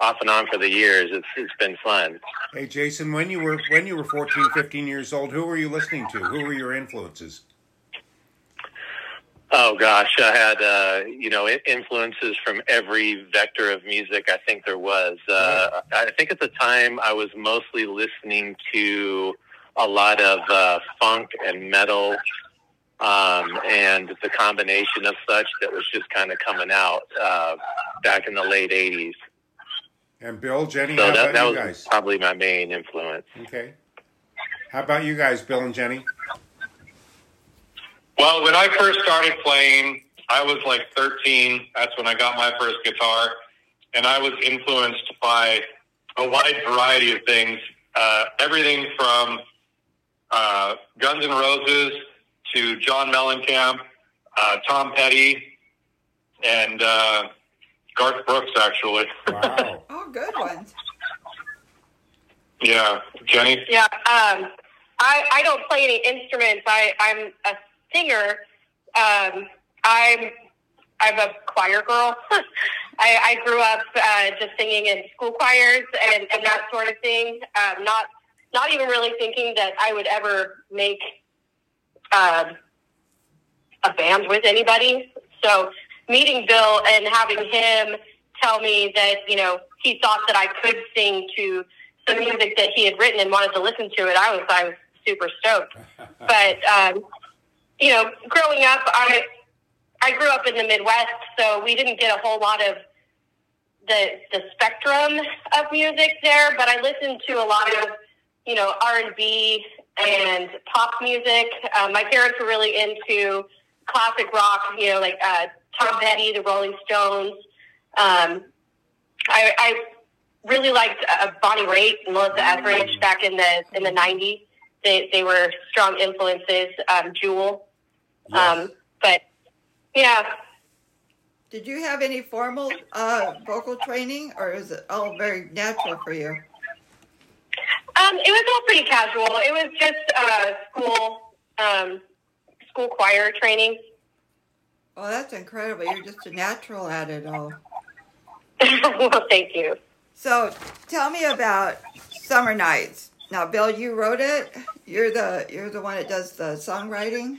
off and on for the years. It's it's been fun. Hey, Jason, when you were when you were 14, 15 years old, who were you listening to? Who were your influences? Oh gosh, I had uh, you know influences from every vector of music. I think there was. Uh, I think at the time I was mostly listening to a lot of uh, funk and metal, um, and the combination of such that was just kind of coming out uh, back in the late '80s. And Bill, Jenny, So how that, that about was you guys? probably my main influence. Okay. How about you guys, Bill and Jenny? Well, when I first started playing, I was like 13. That's when I got my first guitar. And I was influenced by a wide variety of things. Uh, everything from uh, Guns N' Roses to John Mellencamp, uh, Tom Petty, and uh, Garth Brooks, actually. Wow. Oh, good ones. yeah. Jenny? Yeah, um, I, I don't play any instruments. I, I'm a singer. Um, I'm I'm a choir girl. I, I grew up uh, just singing in school choirs and, and that sort of thing. Um, not not even really thinking that I would ever make um, a band with anybody. So meeting Bill and having him tell me that you know he thought that I could sing to the music that he had written and wanted to listen to it, I was I was super stoked. But um, you know, growing up, I I grew up in the Midwest, so we didn't get a whole lot of the the spectrum of music there. But I listened to a lot of you know R and B and pop music. Um, my parents were really into classic rock, you know, like uh, Tom Petty, the Rolling Stones. Um, I, I really liked uh, Bonnie Raitt and Melissa Etheridge back in the in the '90s. They they were strong influences. Um, Jewel, um, but yeah, Did you have any formal uh, vocal training, or is it all very natural for you? um, it was all pretty casual. It was just uh, school um, school choir training. Oh, that's incredible. You're just a natural at it all. well, thank you. So, tell me about Summer Nights. Now, Bill, you wrote it. You're the you're the one that does the songwriting.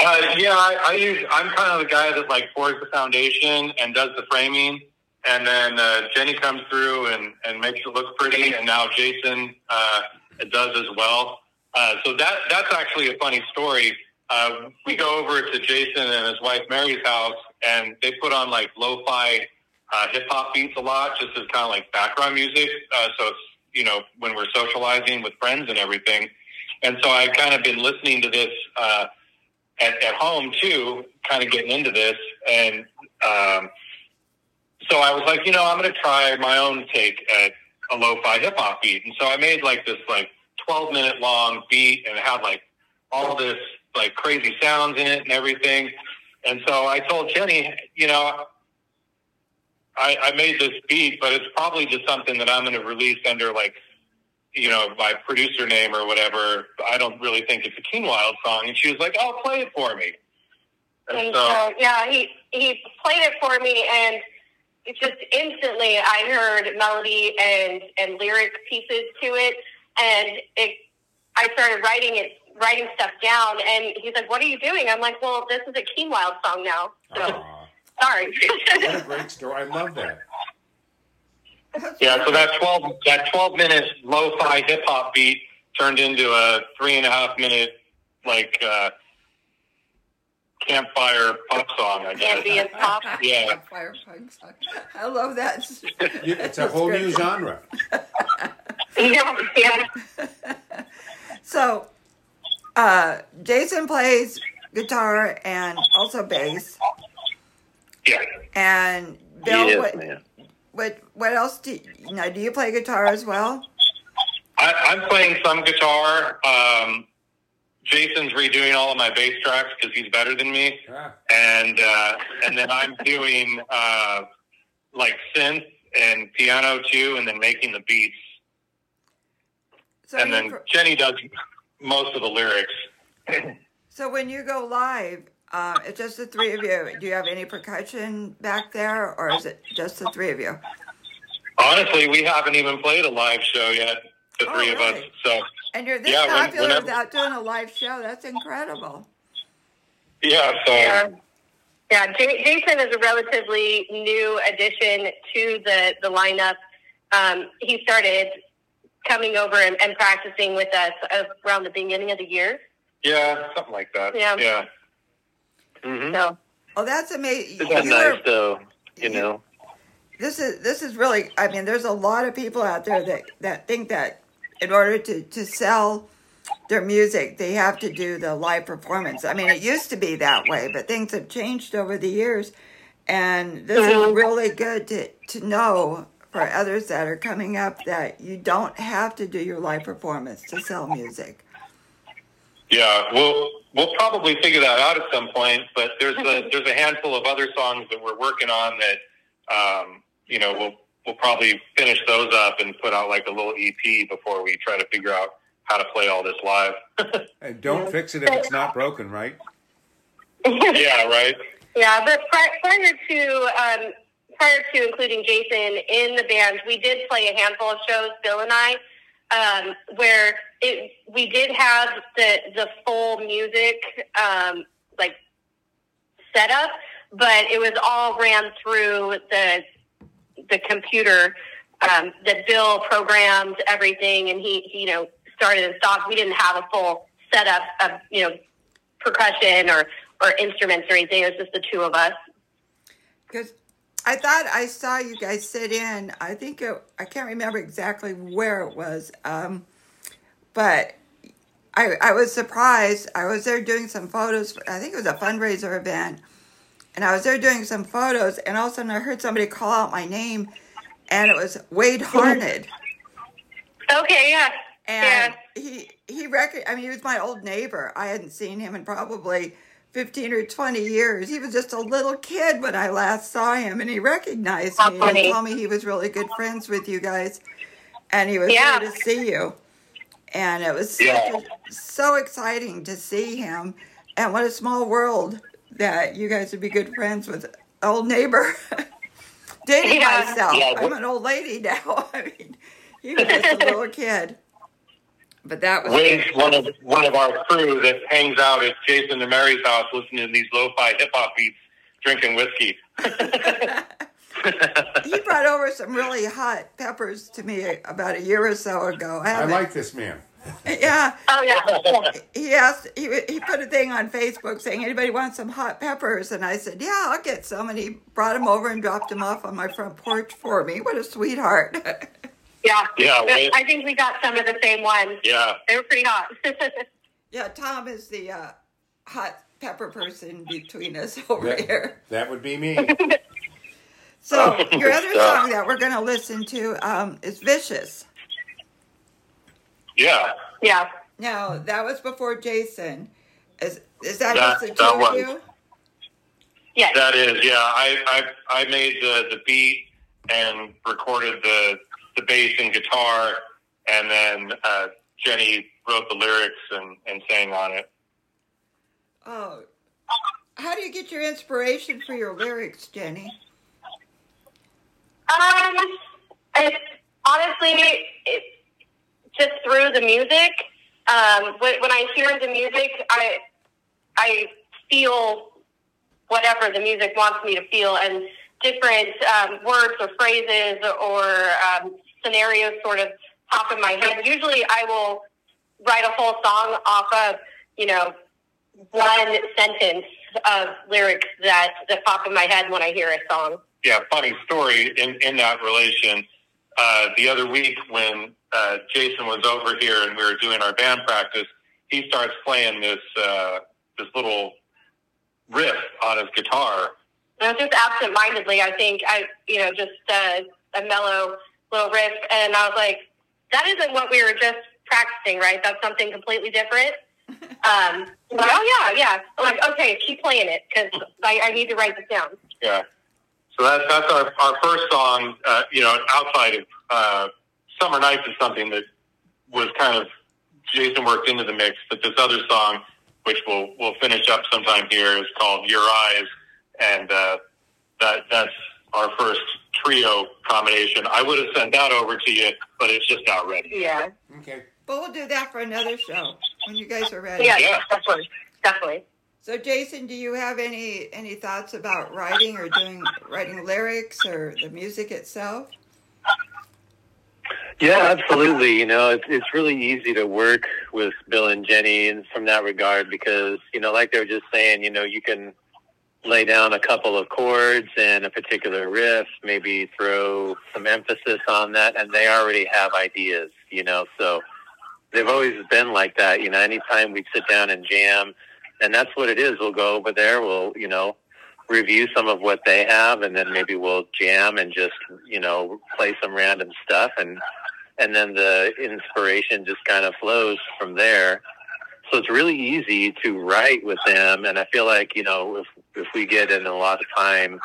Uh, yeah, I, I use. I'm kind of the guy that like pours the foundation and does the framing, and then uh, Jenny comes through and and makes it look pretty, and now Jason uh, does as well. Uh, so that that's actually a funny story. Uh, we go over to Jason and his wife Mary's house, and they put on like lo-fi uh, hip hop beats a lot, just as kind of like background music. Uh, so it's you know when we're socializing with friends and everything. And so I've kind of been listening to this. Uh, at, at home too, kind of getting into this. And um, so I was like, you know, I'm going to try my own take at a lo-fi hip hop beat. And so I made like this like 12 minute long beat and it had like all this like crazy sounds in it and everything. And so I told Jenny, you know, I, I made this beat, but it's probably just something that I'm going to release under like you know, my producer name or whatever. I don't really think it's a Keenwild song. And she was like, "Oh, play it for me." And And so, so, yeah, he he played it for me, and it's just instantly I heard melody and and lyric pieces to it, and it. I started writing it, writing stuff down, and he's like, "What are you doing?" I'm like, "Well, this is a Keenwild song now." So Aw, sorry. what a great story. I love that. yeah, so that twelve that twelve minute lo-fi hip hop beat turned into a three and a half minute like uh, campfire pop song. I guess. Ambient pop. Yeah. Fire punk song. I love that. You- It's a whole new genre. yeah, yeah. So, uh, Jason plays guitar and also bass. Yeah. And Bill, Yes, what, man. what what else do you know? Do you play guitar as well? I, I'm playing some guitar. Um, Jason's redoing all of my bass tracks because he's better than me, and uh, and then I'm doing uh, like synth and piano too, and then making the beats. So and then pro- Jenny does most of the lyrics. So when you go live, um, it's just the three of you. Do you have any percussion back there, or is it just the three of you? Honestly, we haven't even played a live show yet, the Oh, three of us. So And you're this Yeah, when- popular whenever- without doing a live show. That's incredible. yeah, so Yeah. Yeah, Jason is a relatively new addition to the, the lineup. Um, he started coming over and, and practicing with us around the beginning of the year. yeah, something like that. Yeah. yeah. Hmm So Oh, that's amazing. Isn't that You nice, were- though? You know. this is this is really. I mean, there's a lot of people out there that that think that in order to to sell their music, they have to do the live performance. I mean, it used to be that way, but things have changed over the years, and this is really good to to know for others that are coming up that you don't have to do your live performance to sell music. Yeah, we'll we'll probably figure that out at some point. But there's a there's a handful of other songs that we're working on that um, you know we'll we'll probably finish those up and put out like a little EP before we try to figure out how to play all this live. And don't fix it if it's not broken, right? yeah, right. Yeah, but prior to um, prior to including Jason in the band, we did play a handful of shows, Bill and I, um, where it, we did have the the full music um, like setup, but it was all ran through the the computer. Um, that Bill programmed everything, and he, he you know started and stopped. We didn't have a full setup of you know percussion or or instruments or anything. It was just the two of us. Because I thought I saw you guys sit in. I think it, I can't remember exactly where it was, um, but I I was surprised. I was there doing some photos. For, I think it was a fundraiser event, and I was there doing some photos, and all of a sudden I heard somebody call out my name, and it was Wade Harned. Okay, yeah. And he he rec- I mean, he was my old neighbor. I hadn't seen him in probably fifteen or twenty years. He was just a little kid when I last saw him, and he recognized me and told me he was really good friends with you guys, and he was Yeah. here to see you. And it was Yeah. so exciting to see him. And what a small world that you guys would be good friends with old neighbor. Dating Yeah. myself, Yeah, I'm an old lady now. I mean, he was just a little kid. But that was Wade's one of one of our crew that hangs out at Jason and Mary's house listening to these lo-fi hip hop beats, drinking whiskey. he brought over some really hot peppers to me about a year or so ago. I haven't- like this man. yeah. Oh yeah. He asked. He he put a thing on Facebook saying anybody wants some hot peppers, and I said, yeah, I'll get some. And he brought them over and dropped them off on my front porch for me. What a sweetheart. Yeah. Yeah, Wade. I think we got some of the same ones. Yeah. They were pretty hot. yeah, Tom is the uh, hot pepper person between us over That, here. that would be me. So your other Yeah. song that we're going to listen to um, is "Vicious." Yeah. yeah. Now that was before Jason. Is is that, That- just the two that of you? Yes. That is, yeah. I I, I made the, the beat and recorded the the bass and guitar, and then uh, Jenny wrote the lyrics and, and sang on it. Oh, how do you get your inspiration for your lyrics, Jenny? Um, it's honestly, it's just through the music. Um, when, when I hear the music, I I feel whatever the music wants me to feel, and different um, words or phrases or um, scenarios sort of pop in my head. Usually, I will write a whole song off of you know one sentence of lyrics that that pop in my head when I hear a song. Yeah, funny story in, in that relation. Uh, the other week when uh, Jason was over here and we were doing our band practice, he starts playing this uh, this little riff on his guitar. And just absent-mindedly, I think I, you know, just uh, a mellow little riff, and I was like, that isn't what we were just practicing, right? That's something completely different. Um, like, oh yeah, yeah. I'm like, okay, keep playing it because I, I need to write this down. Yeah. So that's that's our, our first song. Uh, you know, outside of uh, "Summer Nights" is something that was kind of Jason worked into the mix. But this other song, which we'll we'll finish up sometime here, is called "Your Eyes," and uh, that that's our first trio combination. I would have sent that over to you, but it's just not ready. Yeah. Okay. But we'll do that for another show when you guys are ready. Yeah, Yeah. definitely, definitely. So, Jason, do you have any any thoughts about writing or doing writing lyrics or the music itself? Yeah, absolutely. You know, it's it's really easy to work with Bill and Jenny, and from that regard, because you know, like they were just saying, you know, you can lay down a couple of chords and a particular riff, maybe throw some emphasis on that, and they already have ideas. You know, so they've always been like that. You know, anytime we sit down and jam, and that's what it is. We'll go over there. We'll you know review some of what they have, and then maybe we'll jam and just you know play some random stuff and and then the inspiration just kind of flows from there. So it's really easy to write with them, and I feel like you know if if we get in a lot of time,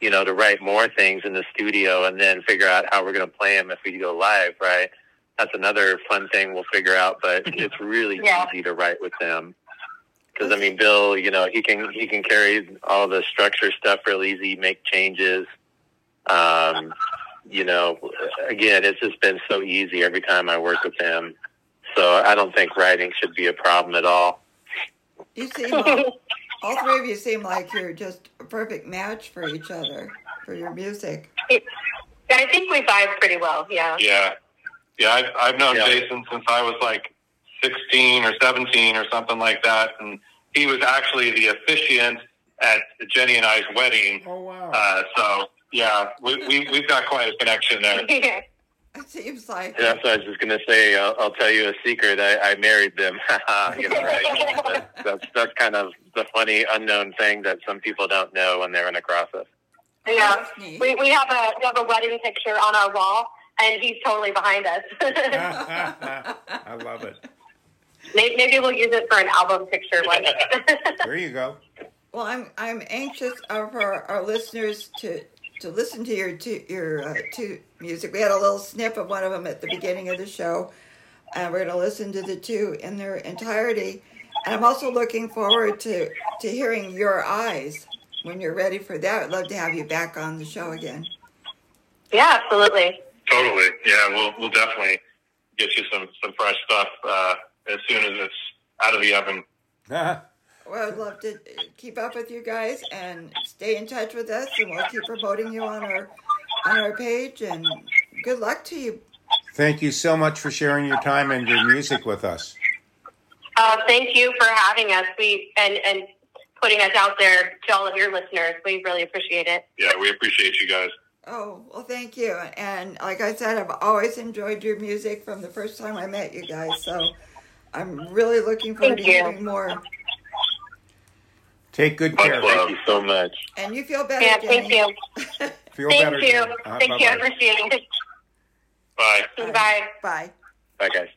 you know, to write more things in the studio, and then figure out how we're going to play them if we go live, right? That's another fun thing we'll figure out. But it's really Yeah. easy to write with them because I mean, Bill, you know, he can he can carry all the structure stuff real easy, make changes. Um, you know, again, it's just been so easy every time I work with him. So I don't think writing should be a problem at all. You seem all, all three of you seem like you're just a perfect match for each other for your music. I think we vibe pretty well. Yeah. Yeah. Yeah, I've, I've known Yeah. Jason since I was like 16 or 17 or something like that. And he was actually the officiant at Jenny and I's wedding. Oh wow. Uh, so, yeah, we, we, we've got quite a connection there. Yeah. It seems like Yeah, that's what I was just gonna say. I'll, I'll tell you a secret. I, I married them. you know, right? But that's that's kind of the funny unknown thing that some people don't know when they're in a process. Yeah. We, we have a we have a wedding picture on our wall, and he's totally behind us. I love it. Maybe maybe we'll use it for an album picture one day. There you go. Well, I'm I'm anxious uh, for our listeners to to listen to your two your uh, two music. We had a little snip of one of them at the beginning of the show, and we're going to listen to the two in their entirety. And I'm also looking forward to to hearing your eyes when you're ready for that. I'd love to have you back on the show again. yeah, absolutely. Totally. Yeah, we'll, we'll definitely get you some, some fresh stuff uh, as soon as it's out of the oven. Well, I'd love to keep up with you guys and stay in touch with us, and we'll keep promoting you on our on our page. And good luck to you. Thank you so much for sharing your time and your music with us. Uh, thank you for having us. We and and putting us out there to all of your listeners. We really appreciate it. Yeah, we appreciate you guys. Oh, well, thank you. And like I said, I've always enjoyed your music from the first time I met you guys. So I'm really looking forward Thank to you. hearing more. Take good Much care. love. Thank you so much. And you feel better, Yeah, Jenny. thank you. Feel Thank better. you. Uh, Thank you. I bye-bye. appreciate it. Bye. Bye. Bye. Bye, guys.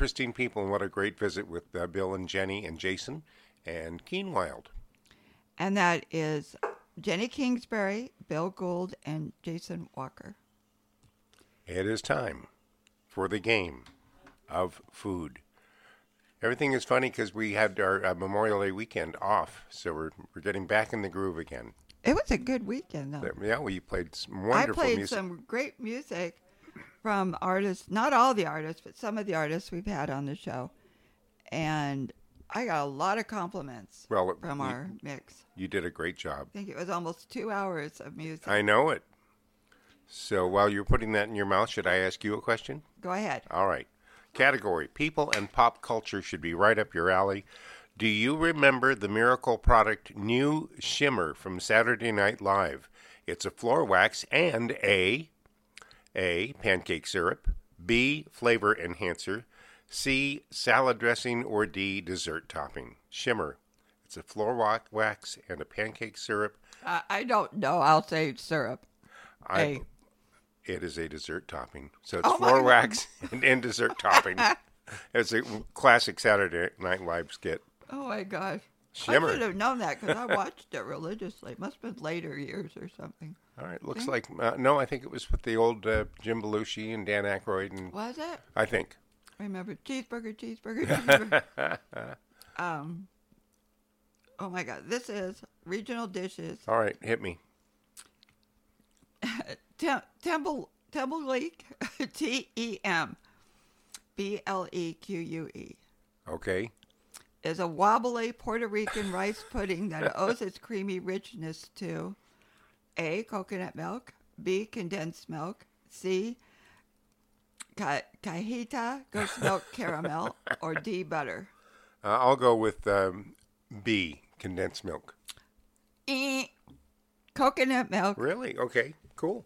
Interesting people, and what a great visit with uh, Bill and Jenny and Jason and Keenwild. And that is Jenny Kingsbury, Bill Gould, and Jason Walker. It is time for the game of food. Everything is funny because we had our uh, Memorial Day weekend off, so we're we're getting back in the groove again. It was a good weekend, though. Yeah, we played some wonderful music. I played music. some great music from artists, not all the artists, but some of the artists we've had on the show. And I got a lot of compliments Well, from you- our mix. You did a great job. I think it was almost two hours of music. I know it. So while you're putting that in your mouth, should I ask you a question? Go ahead. All right. Category People and pop culture should be right up your alley. Do you remember the miracle product New Shimmer from Saturday Night Live? It's a floor wax and a A. Pancake syrup, B. Flavor enhancer, C. Salad dressing, or D. Dessert topping. Shimmer. It's a floor wax and a pancake syrup. I, I don't know. I'll say syrup. I, A. It is a dessert topping. So it's Oh floor wax and, and dessert topping. It's a classic Saturday Night Live skit. Oh my gosh. Shimmer. I should have known that because I watched it religiously. It must have been later years or something. All right, looks See? like uh, no. I think it was with the old uh, Jim Belushi and Dan Aykroyd, and Was it? I think. I remember cheeseburger, cheeseburger, cheeseburger. um. Oh my God! This is regional dishes. All right, hit me. Tem- Temple Temple Leak, T E M B L E Q U E, Okay. is a wobbly Puerto Rican rice pudding that owes its creamy richness to A. Coconut milk, B. Condensed milk, C. Ca- Cajeta, goat's milk caramel, or D. Butter. Uh, I'll go with um, B. Condensed milk. E. Coconut milk. Really? Okay. Cool.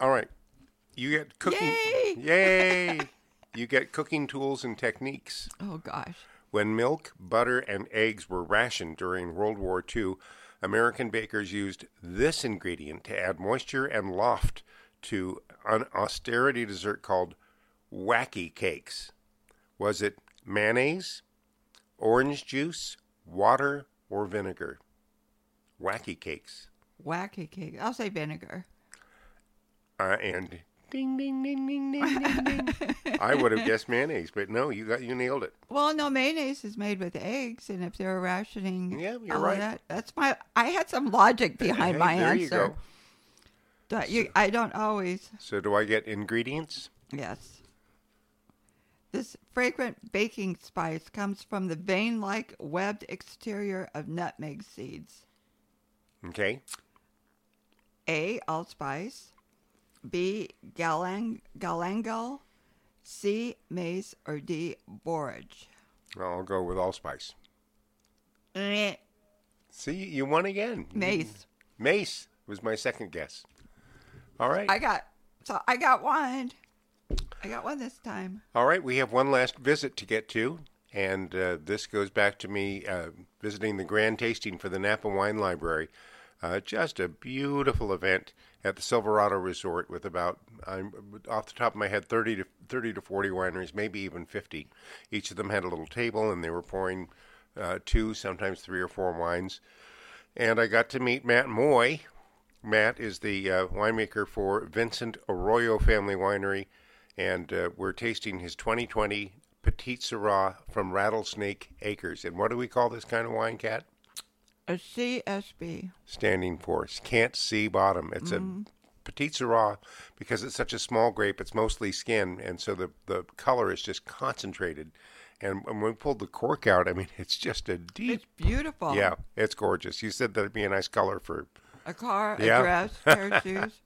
All right. You get cooking. Yay! Yay! you get cooking tools and techniques. Oh gosh. When milk, butter, and eggs were rationed during World War II, American bakers used this ingredient to add moisture and loft to an austerity dessert called wacky cakes. Was it mayonnaise, orange juice, water, or vinegar? Wacky cakes. Wacky cake. I'll say vinegar. Uh, and ding ding ding ding ding ding ding. I would have guessed mayonnaise, but no, you got you nailed it. Well, no, mayonnaise is made with eggs, and if they're rationing, Yeah, you're all right. That, that's my. I had some logic behind Hey, my there answer. you go. But you, I don't always. So do I get ingredients? Yes. This fragrant baking spice comes from the vein-like webbed exterior of nutmeg seeds. Okay. A. Allspice. B. Galang galangal. C. Mace or D. Borage. Well, I'll go with allspice. Eh, See, you won again. Mace. Mace was my second guess. All right. I got so I got one. I got one this time. All right, we have one last visit to get to, and uh, this goes back to me uh, visiting the grand tasting for the Napa Wine Library. Uh, just a beautiful event at the Silverado Resort with about, I'm off the top of my head, 30 to 30 to 40 wineries, maybe even 50. Each of them had a little table, and they were pouring uh, two, sometimes three or four wines. And I got to meet Matt Moye. Matt is the uh, winemaker for Vincent Arroyo Family Winery, and uh, we're tasting his 2020 Petite Sirah from Rattlesnake Acres. And what do we call this kind of wine, Cat? A CSB. Standing for can't see bottom. It's Mhm. a Petite Sirah because it's such a small grape. It's mostly skin, and so the the color is just concentrated. And when we pulled the cork out, I mean, it's just a deep. It's beautiful. Yeah, it's gorgeous. You said that'd be a nice color for A car, a dress, pair of shoes.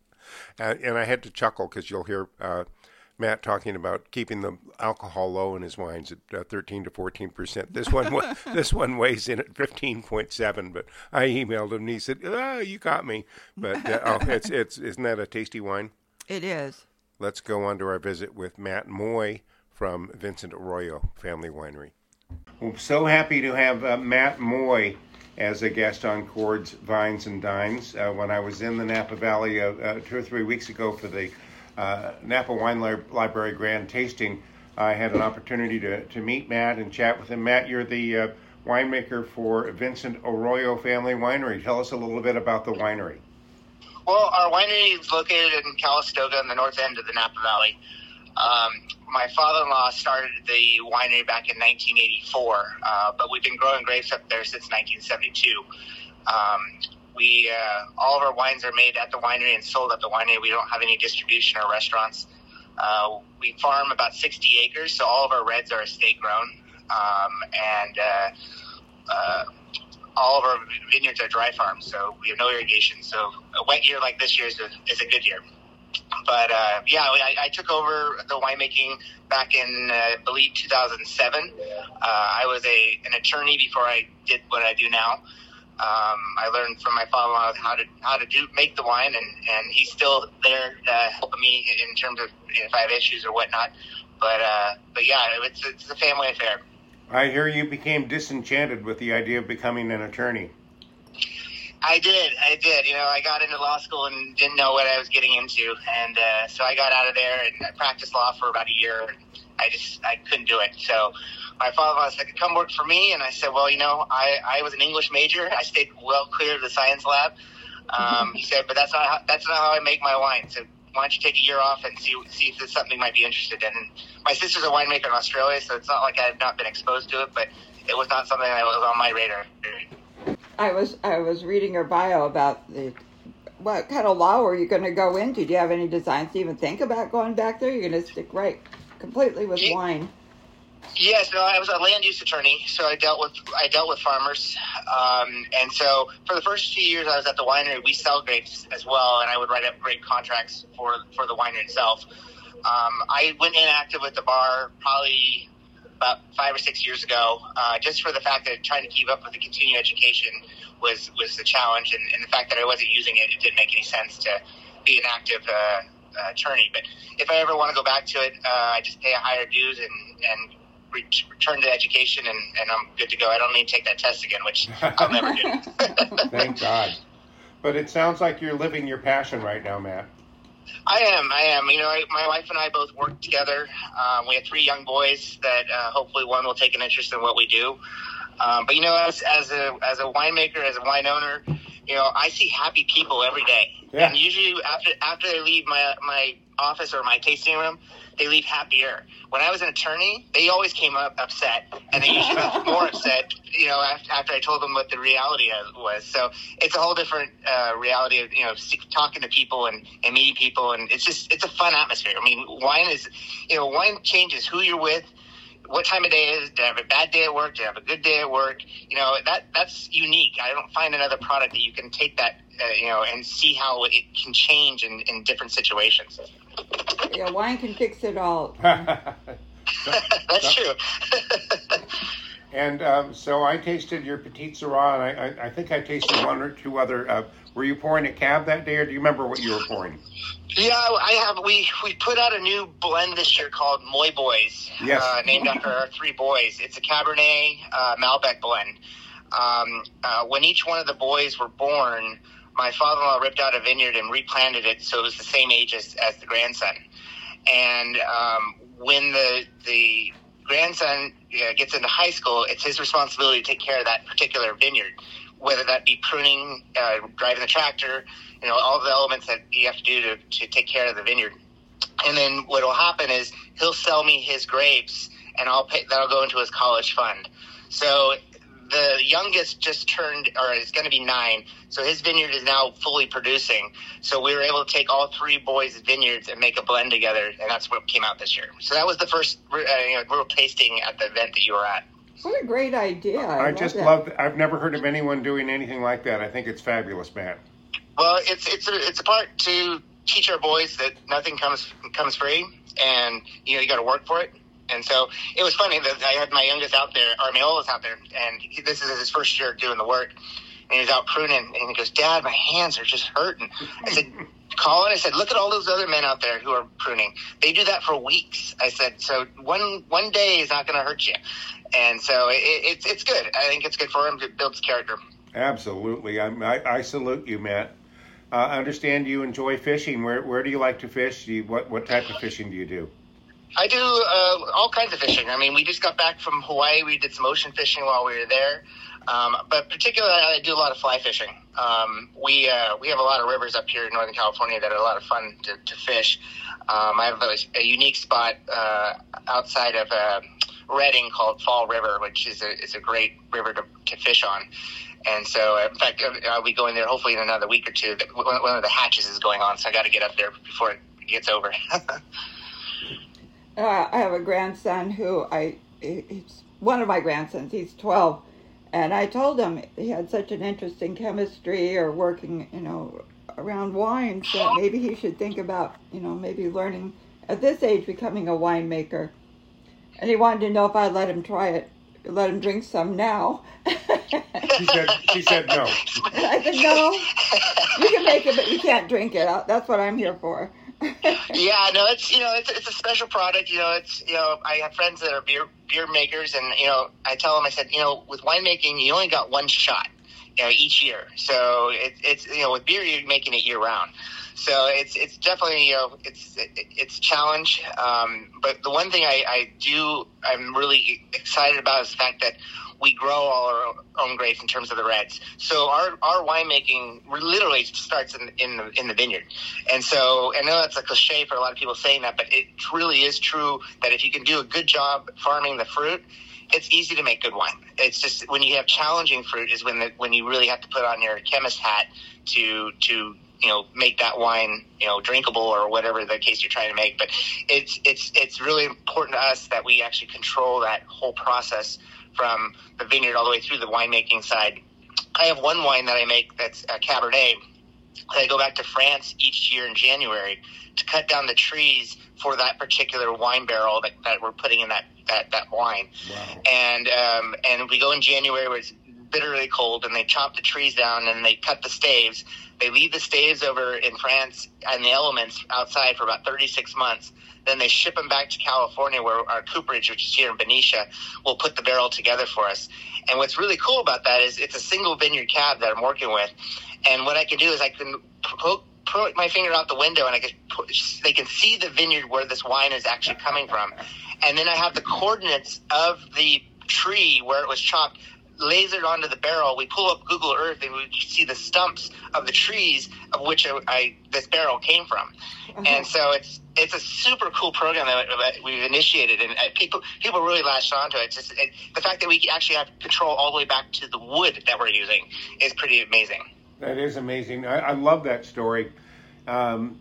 and, and I had to chuckle because you'll hear uh, Matt talking about keeping the alcohol low in his wines at uh, 13 to 14 percent. This one, this one weighs in at 15.7. But I emailed him and he said, "Oh, you got me." But uh, oh, it's it's isn't that a tasty wine? It is. Let's go on to our visit with Matt Moye from Vincent Arroyo Family Winery. I'm so happy to have uh, Matt Moye as a guest on Chords, Vines, and Dines. Uh, when I was in the Napa Valley uh, uh, two or three weeks ago for the uh, Napa Wine Li- Library Grand Tasting, I had an opportunity to, to meet Matt and chat with him. Matt, you're the uh, winemaker for Vincent Arroyo Family Winery. Tell us a little bit about the winery. Well, our winery is located in Calistoga in the north end of the Napa Valley. Um, my father-in-law started the winery back in 1984, uh, but we've been growing grapes up there since 1972. Um, we uh, all of our wines are made at the winery and sold at the winery. We don't have any distribution or restaurants. Uh, we farm about 60 acres, so all of our reds are estate grown, um, and uh, uh, all of our vineyards are dry farms, so we have no irrigation. So a wet year like this year is a, is a good year. But uh, yeah, I, I took over the winemaking back in, uh, I believe, 2007. Uh, I was a an attorney before I did what I do now. Um, I learned from my father-in-law how to how to do make the wine, and, and he's still there uh, helping me in terms of if I have issues or whatnot. But uh, but yeah, it's it's a family affair. I hear you became disenchanted with the idea of becoming an attorney. I did, I did. You know, I got into law school and didn't know what I was getting into, and uh, so I got out of there and I practiced law for about a year. And I just I couldn't do it. So my father said, "Come work for me," and I said, "Well, you know, I I was an English major. I stayed well clear of the science lab." Um, he said, "But that's not how, that's not how I make my wine." So why don't you take a year off and see see if there's something you might be interested in? And my sister's a winemaker in Australia, so it's not like I've not been exposed to it, but it was not something that was on my radar. I was I was reading your bio about the what kind of law were you going to go into? Do you have any designs to even think about going back there? You're going to stick right completely with Yeah. wine. Yes, no, I was a land use attorney, so I dealt with I dealt with farmers, um, and so for the first few years I was at the winery, we sell grapes as well, and I would write up grape contracts for for the winery itself. Um, I went inactive with the bar probably about five or six years ago, uh, just for the fact that trying to keep up with the continuing education was was the challenge, and, and the fact that I wasn't using it, it didn't make any sense to be an active uh, attorney. But if I ever want to go back to it, uh, I just pay a higher dues and and re- return to education, and, and I'm good to go. I don't need to take that test again, which I'll never do. Thank God. But it sounds like you're living your passion right now, Matt. I am. I am. You know, I, my wife and I both work together. Um, we have three young boys that uh, hopefully one will take an interest in what we do. Um, but you know, as as a as a winemaker, as a wine owner, you know, I see happy people every day. Yeah. And usually after after they leave my my office or my tasting room, they leave happier. When I was an attorney, they always came up upset, and they usually got more upset. You know, after, after I told them what the reality was. So it's a whole different uh, reality of you know talking to people and, and meeting people, and it's just it's a fun atmosphere. I mean, wine is you know wine changes who you're with. What time of day it is? Did I have a bad day at work? Did I have a good day at work? You know that that's unique. I don't find another product that you can take that uh, you know and see how it can change in, in different situations. Yeah, wine can fix it all. That's true. And um, so I tasted your Petite Sirah, and I, I, I think I tasted one or two other. Uh, were you pouring a cab that day, or do you remember what you were pouring? Yeah, I have. We we put out a new blend this year called Moye Boys, Yes. uh, named after our three boys. It's a Cabernet uh, Malbec blend. Um, uh, when each one of the boys were born, my father-in-law ripped out a vineyard and replanted it so it was the same age as, as the grandson. And um, when the the grandson uh, gets into high school, it's his responsibility to take care of that particular vineyard, whether that be pruning, uh, driving the tractor, you know, all the elements that you have to do to, to take care of the vineyard. And then what will happen is he'll sell me his grapes, and I'll pay. That'll go into his college fund. So the youngest just turned, or is going to be nine. So his vineyard is now fully producing. So we were able to take all three boys' vineyards and make a blend together, and that's what came out this year. So that was the first uh, you know, real tasting at the event that you were at. What a great idea! I, I, love just that. love. I've never heard of anyone doing anything like that. I think it's fabulous, Matt. Well, it's it's a it's a part to teach our boys that nothing comes comes free, and you know you got to work for it. And so it was funny that I had my youngest out there, or my oldest out there, and he, this is his first year doing the work, and he was out pruning, and he goes, "Dad, my hands are just hurting." I said. Colin, I said, look at all those other men out there who are pruning. They do that for weeks. I said, so one one day is not going to hurt you, and so it, it's it's good. I think it's good for him It builds character. Absolutely. I, I, I salute you, Matt. Uh, I understand you enjoy fishing. Where where do you like to fish? Do you, what what type of fishing do you do? I do uh, all kinds of fishing. I mean, we just got back from Hawaii. We did some ocean fishing while we were there. Um, but particularly, I do a lot of fly fishing. Um, we uh, we have a lot of rivers up here in Northern California that are a lot of fun to, to fish. Um, I have a, a unique spot uh, outside of uh, Redding called Fall River, which is a is a great river to, to fish on. And so, in fact, I'll be going there hopefully in another week or two. One of the hatches is going on, so I got to get up there before it gets over. Uh, I have a grandson who I, he's one of my grandsons. He's 12. And I told him he had such an interest in chemistry or working, you know, around wines that maybe he should think about, you know, maybe learning at this age becoming a winemaker. And he wanted to know if I'd let him try it, let him drink some now. She said, she said no. And I said, no, you can make it, but you can't drink it. That's what I'm here for. Yeah, no, it's you know, it's it's a special product. You know, it's you know, I have friends that are beer beer makers, and you know, I tell them, I said, you know, with winemaking, you only got one shot, you know, each year. So it, it's you know, with beer, you're making it year round. So it's it's definitely you know it's it, it's a challenge. Um, but the one thing I, I do I'm really excited about is the fact that we grow all our own grapes in terms of the reds. So our, our winemaking literally starts in, in the in the vineyard. And so I know that's a cliche for a lot of people saying that, but it really is true that if you can do a good job farming the fruit, it's easy to make good wine. It's just when you have challenging fruit is when the, when you really have to put on your chemist hat to to you know make that wine you know drinkable or whatever the case you're trying to make. But it's it's it's really important to us that we actually control that whole process from the vineyard all the way through the winemaking side. I have one wine that I make that's a Cabernet. I go back to France each year in January to cut down the trees for that particular wine barrel that, that we're putting in that, that, that wine. Wow. And um, and we go in January where it's bitterly cold, and they chop the trees down and they cut the staves. They leave the staves over in France and the elements outside for about 36 months. Then they ship them back to California, where our cooperage, which is here in Benicia, will put the barrel together for us. And what's really cool about that is it's a single vineyard cab that I'm working with. And what I can do is I can put, put my finger out the window and I can they can see the vineyard where this wine is actually coming from. And then I have the coordinates of the tree where it was chopped lasered onto the barrel. We pull up Google Earth and we see the stumps of the trees of which I, I this barrel came from. Uh-huh. And so it's it's a super cool program that, that we've initiated, and uh, people people really latched onto it. Just it, the fact that we actually have control all the way back to the wood that we're using is pretty amazing. That is amazing. I, I love that story. Um,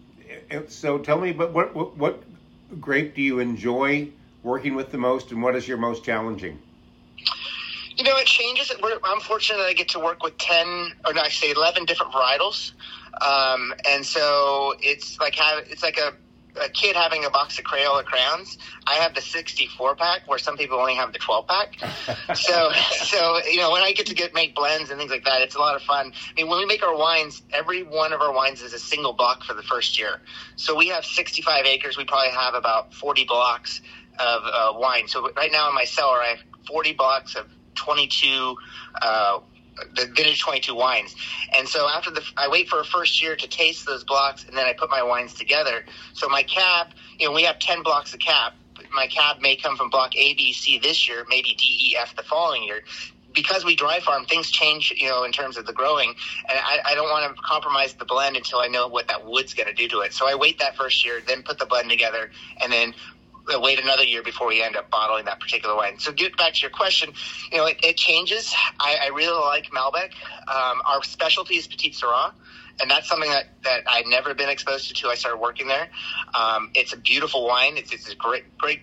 so tell me, but what, what what grape do you enjoy working with the most, and what is your most challenging? You know, it changes. We're, I'm fortunate that I get to work with 10, or no, I say 11 different varietals. Um, and so it's like have, it's like a, a kid having a box of Crayola crayons. I have the 64 pack where some people only have the 12 pack. so, so, you know, when I get to get, make blends and things like that, it's a lot of fun. I mean, when we make our wines, every one of our wines is a single block for the first year. So we have 65 acres. We probably have about 40 blocks of uh, wine. So right now in my cellar, I have 40 blocks of 22 uh, the vintage 22 wines. And so after the, I wait for a first year to taste those blocks and then I put my wines together. So my cab, you know, we have 10 blocks of cab. My cab may come from block A, B, C this year, maybe D, E, F the following year. Because we dry farm, things change, you know, in terms of the growing, and I, I don't want to compromise the blend until I know what that wood's going to do to it. So I wait that first year, then put the blend together, and then wait another year before we end up bottling that particular wine. So get back to your question, you know, it, it changes. I, I, really like Malbec. Um, our specialty is Petite Sirah. And that's something that, that I've never been exposed to until I started working there. Um, it's a beautiful wine. It's, it's a great, great,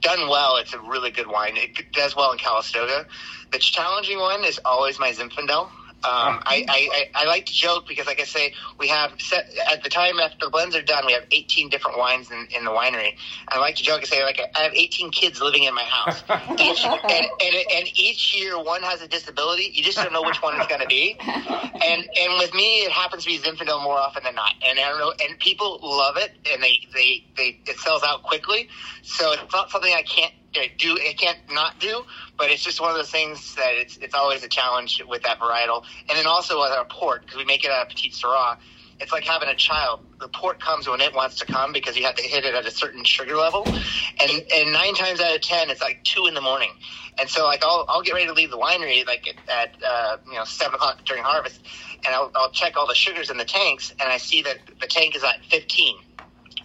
done well. It's a really good wine. It does well in Calistoga. The challenging one is always my Zinfandel. Um, I, I, I, like to joke because, like I say, we have set, at the time after the blends are done, we have 18 different wines in, in the winery. I like to joke and say, like, I have 18 kids living in my house, each, and, and and each year one has a disability. You just don't know which one it's going to be. And and with me, it happens to be Zinfandel more often than not. And I don't know, and people love it, and they they they it sells out quickly. So it's not something I can't do it can't not do, but it's just one of those things that it's it's always a challenge with that varietal. And then also with our port because we make it out of Petite Sirah, it's like having a child. The port comes when it wants to come because you have to hit it at a certain sugar level, and and nine times out of ten, it's like two in the morning. And so like I'll I'll get ready to leave the winery like at, at uh, you know seven o'clock during harvest, and I'll, I'll check all the sugars in the tanks, and I see that the tank is at fifteen.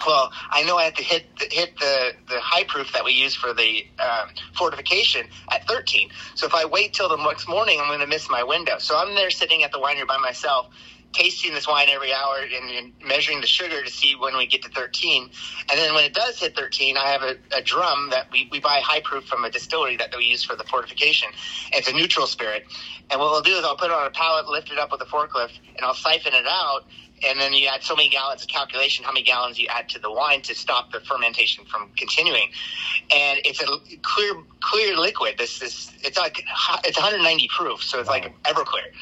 Well, I know I have to hit the, hit the the high proof that we use for the um, fortification at 13. So if I wait till the next morning, I'm going to miss my window. So I'm there sitting at the winery by myself, tasting this wine every hour and, and measuring the sugar to see when we get to 13. And then when it does hit 13, I have a, a drum that we, we buy high proof from a distillery that we use for the fortification. It's a neutral spirit. And what I'll do is I'll put it on a pallet, lift it up with a forklift, and I'll siphon it out. And then you add so many gallons of calculation, how many gallons you add to the wine to stop the fermentation from continuing. And it's a clear, clear liquid. This is, it's like, it's 190 proof. So it's like Everclear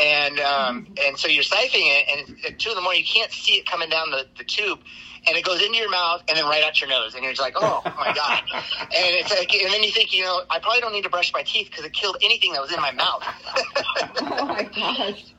and um, and so you're siphoning it, and at two in the morning you can't see it coming down the, the tube, and it goes into your mouth and then right out your nose, and you're just like, oh my god, and it's like, and then you think, you know, I probably don't need to brush my teeth because it killed anything that was in my mouth. oh my gosh.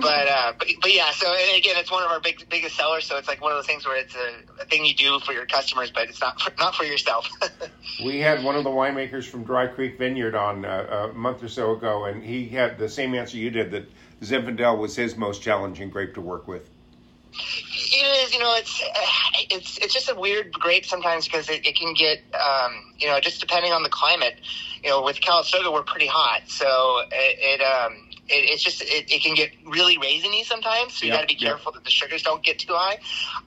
But, uh, but but yeah, so and again, it's one of our big biggest sellers. So it's like one of those things where it's a, a thing you do for your customers, but it's not for, not for yourself. we had one of the winemakers from Dry Creek Vineyard on uh, a month or so ago, and he had the same answer you did that Zinfandel was his most challenging grape to work with. It is, you know, it's it's it's just a weird grape sometimes because it, it can get, um, you know, just depending on the climate. You know, with Calistoga, we're pretty hot, so it, it um, it, it's just it, it can get really raisiny sometimes. So you Yep, got to be yep. careful that the sugars don't get too high.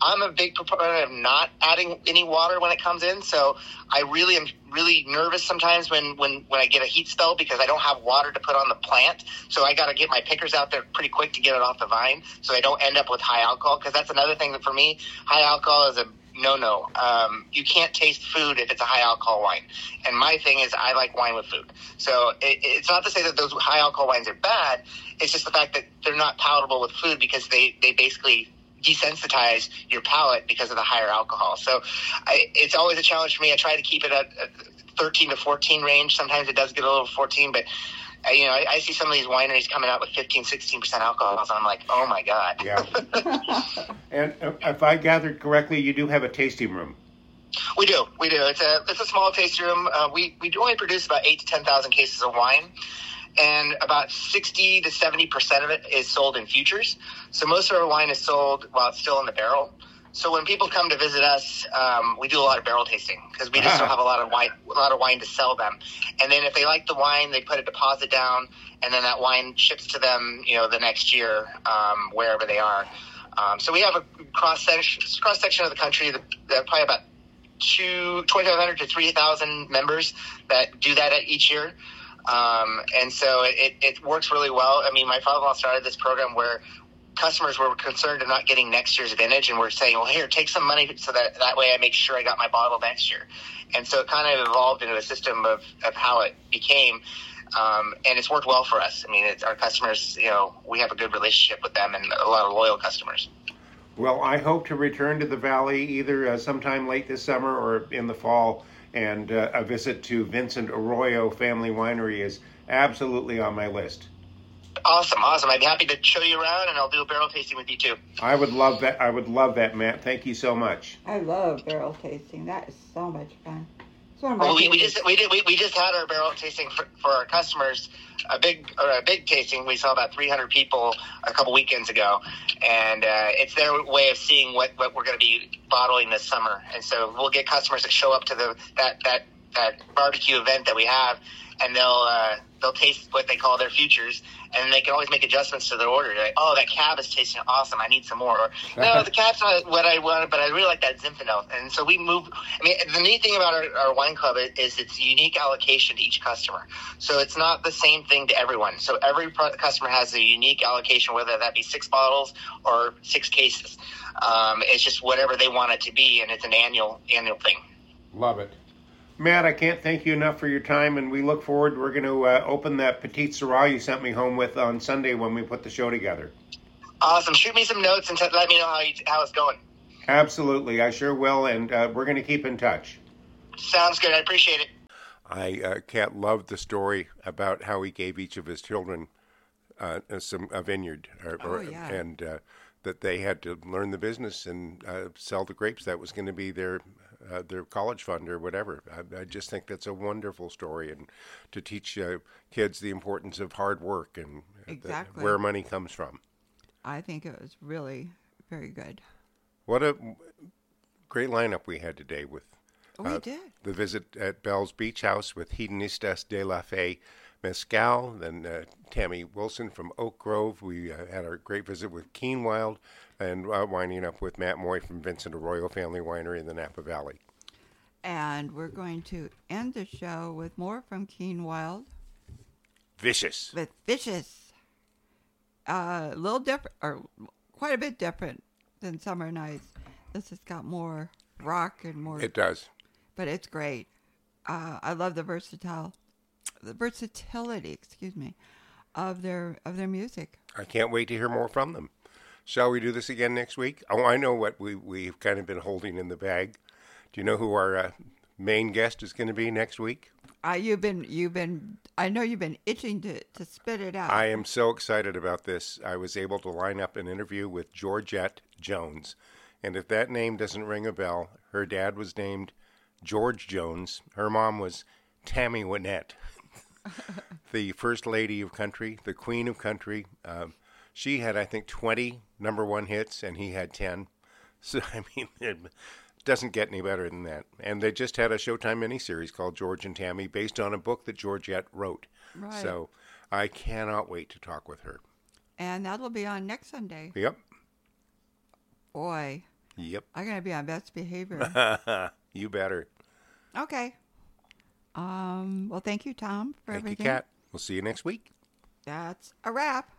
I'm a big proponent of not adding any water when it comes in. So I really am really nervous sometimes when when when I get a heat spell because I don't have water to put on the plant. So I got to get my pickers out there pretty quick to get it off the vine, so I don't end up with high alcohol. Because that's another thing that for me, high alcohol is a no no. Um, you can't taste food if it's a high alcohol wine. And my thing is, I like wine with food. So it, it's not to say that those high alcohol wines are bad. It's just the fact that they're not palatable with food because they they basically desensitize your palate because of the higher alcohol. So I, it's always a challenge for me. I try to keep it at, at 13 to 14 range. Sometimes it does get a little 14, but you know, I, I see some of these wineries coming out with 15, 16% alcohols, And I'm like, oh my God. Yeah. and uh, if I gathered correctly, you do have a tasting room. We do, we do. It's a it's a small tasting room. Uh, we we do only produce about eight to ten thousand cases of wine, and about sixty to seventy percent of it is sold in futures. So most of our wine is sold while it's still in the barrel. So when people come to visit us, um, we do a lot of barrel tasting because we just don't have a lot of wine, a lot of wine to sell them. And then if they like the wine, they put a deposit down, and then that wine ships to them, you know, the next year um, wherever they are. Um, so we have a cross section cross section of the country, that, that probably about two, 2,500 to 3,000 members that do that at each year. Um, and so it, it works really well. I mean, my father-in-law started this program where customers were concerned of not getting next year's vintage and we're saying, well, here, take some money so that that way I make sure I got my bottle next year. And so it kind of evolved into a system of, of how it became. Um, and it's worked well for us. I mean, it's our customers, you know, we have a good relationship with them and a lot of loyal customers. Well, I hope to return to the valley either uh, sometime late this summer or in the fall, and uh, a visit to Vincent Arroyo Family Winery is absolutely on my list. Awesome, awesome. I'd be happy to show you around and I'll do a barrel tasting with you too. I would love that. I would love that, Matt. Thank you so much. I love barrel tasting. That is so much fun. It's one of Well, we, we just we did we, we just had our barrel tasting for, for our customers a big or a big tasting. We saw about 300 people a couple weekends ago, and uh, it's their way of seeing what, what we're going to be bottling this summer. And so we'll get customers that show up to the that that that barbecue event that we have, and they'll uh, they'll taste what they call their futures, and they can always make adjustments to their order. They're like, oh, that cab is tasting awesome. I need some more. Or no, the cab's not what I wanted, but I really like that Zinfandel. And so we move. I mean, the neat thing about our, our wine club is, is it's unique allocation to each customer. So it's not the same thing to everyone. So every customer has a unique allocation, whether that be six bottles or six cases. Um, it's just whatever they want it to be, and it's an annual annual thing. Love it. Matt, I can't thank you enough for your time, and we look forward. We're going to uh, open that Petite Sirah you sent me home with on Sunday when we put the show together. Awesome. Shoot me some notes and t- let me know how you, how it's going. Absolutely, I sure will, and uh, we're going to keep in touch. Sounds good. I appreciate it. I uh, Cat loved the story about how he gave each of his children uh, uh, some a vineyard, or, Oh, or- yeah. and uh, that they had to learn the business and uh, sell the grapes. That was going to be their uh, their college fund or whatever. I, I just think that's a wonderful story, and to teach uh, kids the importance of hard work and the- Exactly. where money comes from. I think it was really very good. What a great lineup we had today with uh, We did. the visit at Belle's Beach House with Hedonistas de la Fe Mescal, then uh, Tammy Wilson from Oak Grove. We uh, had our great visit with Keenwild, and uh, winding up with Matt Moye from Vincent Arroyo Family Winery in the Napa Valley. And we're going to end the show with more from Keenwild Vicious. with Vicious. Uh, a little different, or quite a bit different than Summer Nights. This has got more rock and more. It does. But it's great. Uh, I love the versatile, the versatility, excuse me, of their of their music. I can't wait to hear more from them. Shall we do this again next week? Oh, I know what we, we've kind of been holding in the bag. Do you know who our uh, main guest is going to be next week? Uh, you've been you've been I know you've been itching to, to spit it out. I am so excited about this. I was able to line up an interview with Georgette Jones. And if that name doesn't ring a bell, her dad was named George Jones. Her mom was Tammy Wynette, the first lady of country, the queen of country. Um, she had, I think, 20 number one hits, and he had 10. So, I mean, it doesn't get any better than that. And they just had a Showtime miniseries called George and Tammy based on a book that Georgette wrote. Right. So I cannot wait to talk with her. and that'll be on next Sunday. Yep. Boy, Yep. I'm gonna be on best behavior. you better. okay. Um. Well, thank you, Tom, for Thank you, everything. Kat. We'll see you next week. That's a wrap.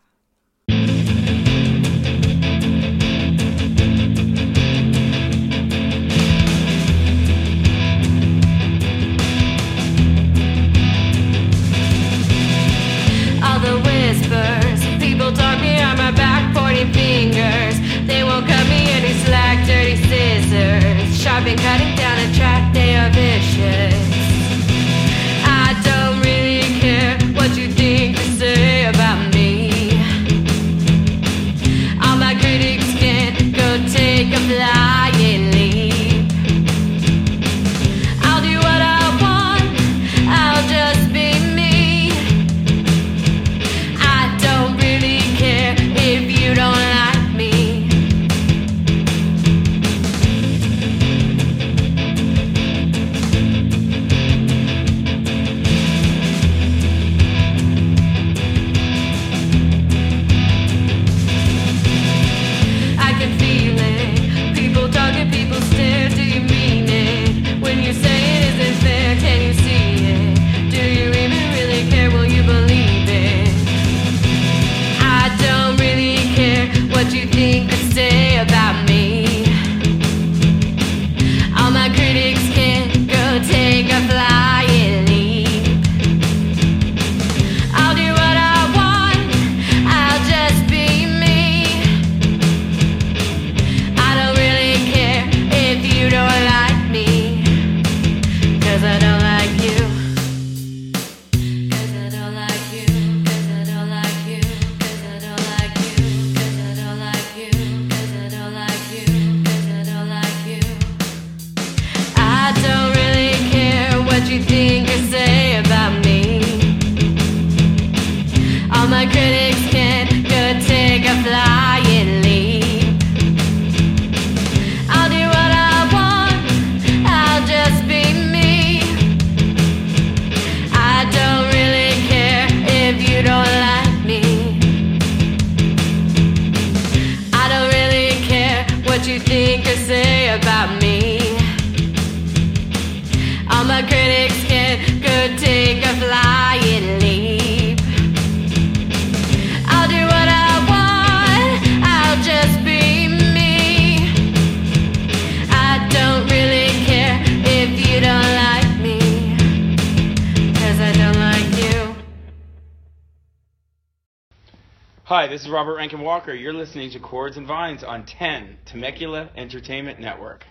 And cutting Robert Rankin Walker. You're listening to Chords and Vines on 10 Temecula Entertainment Network.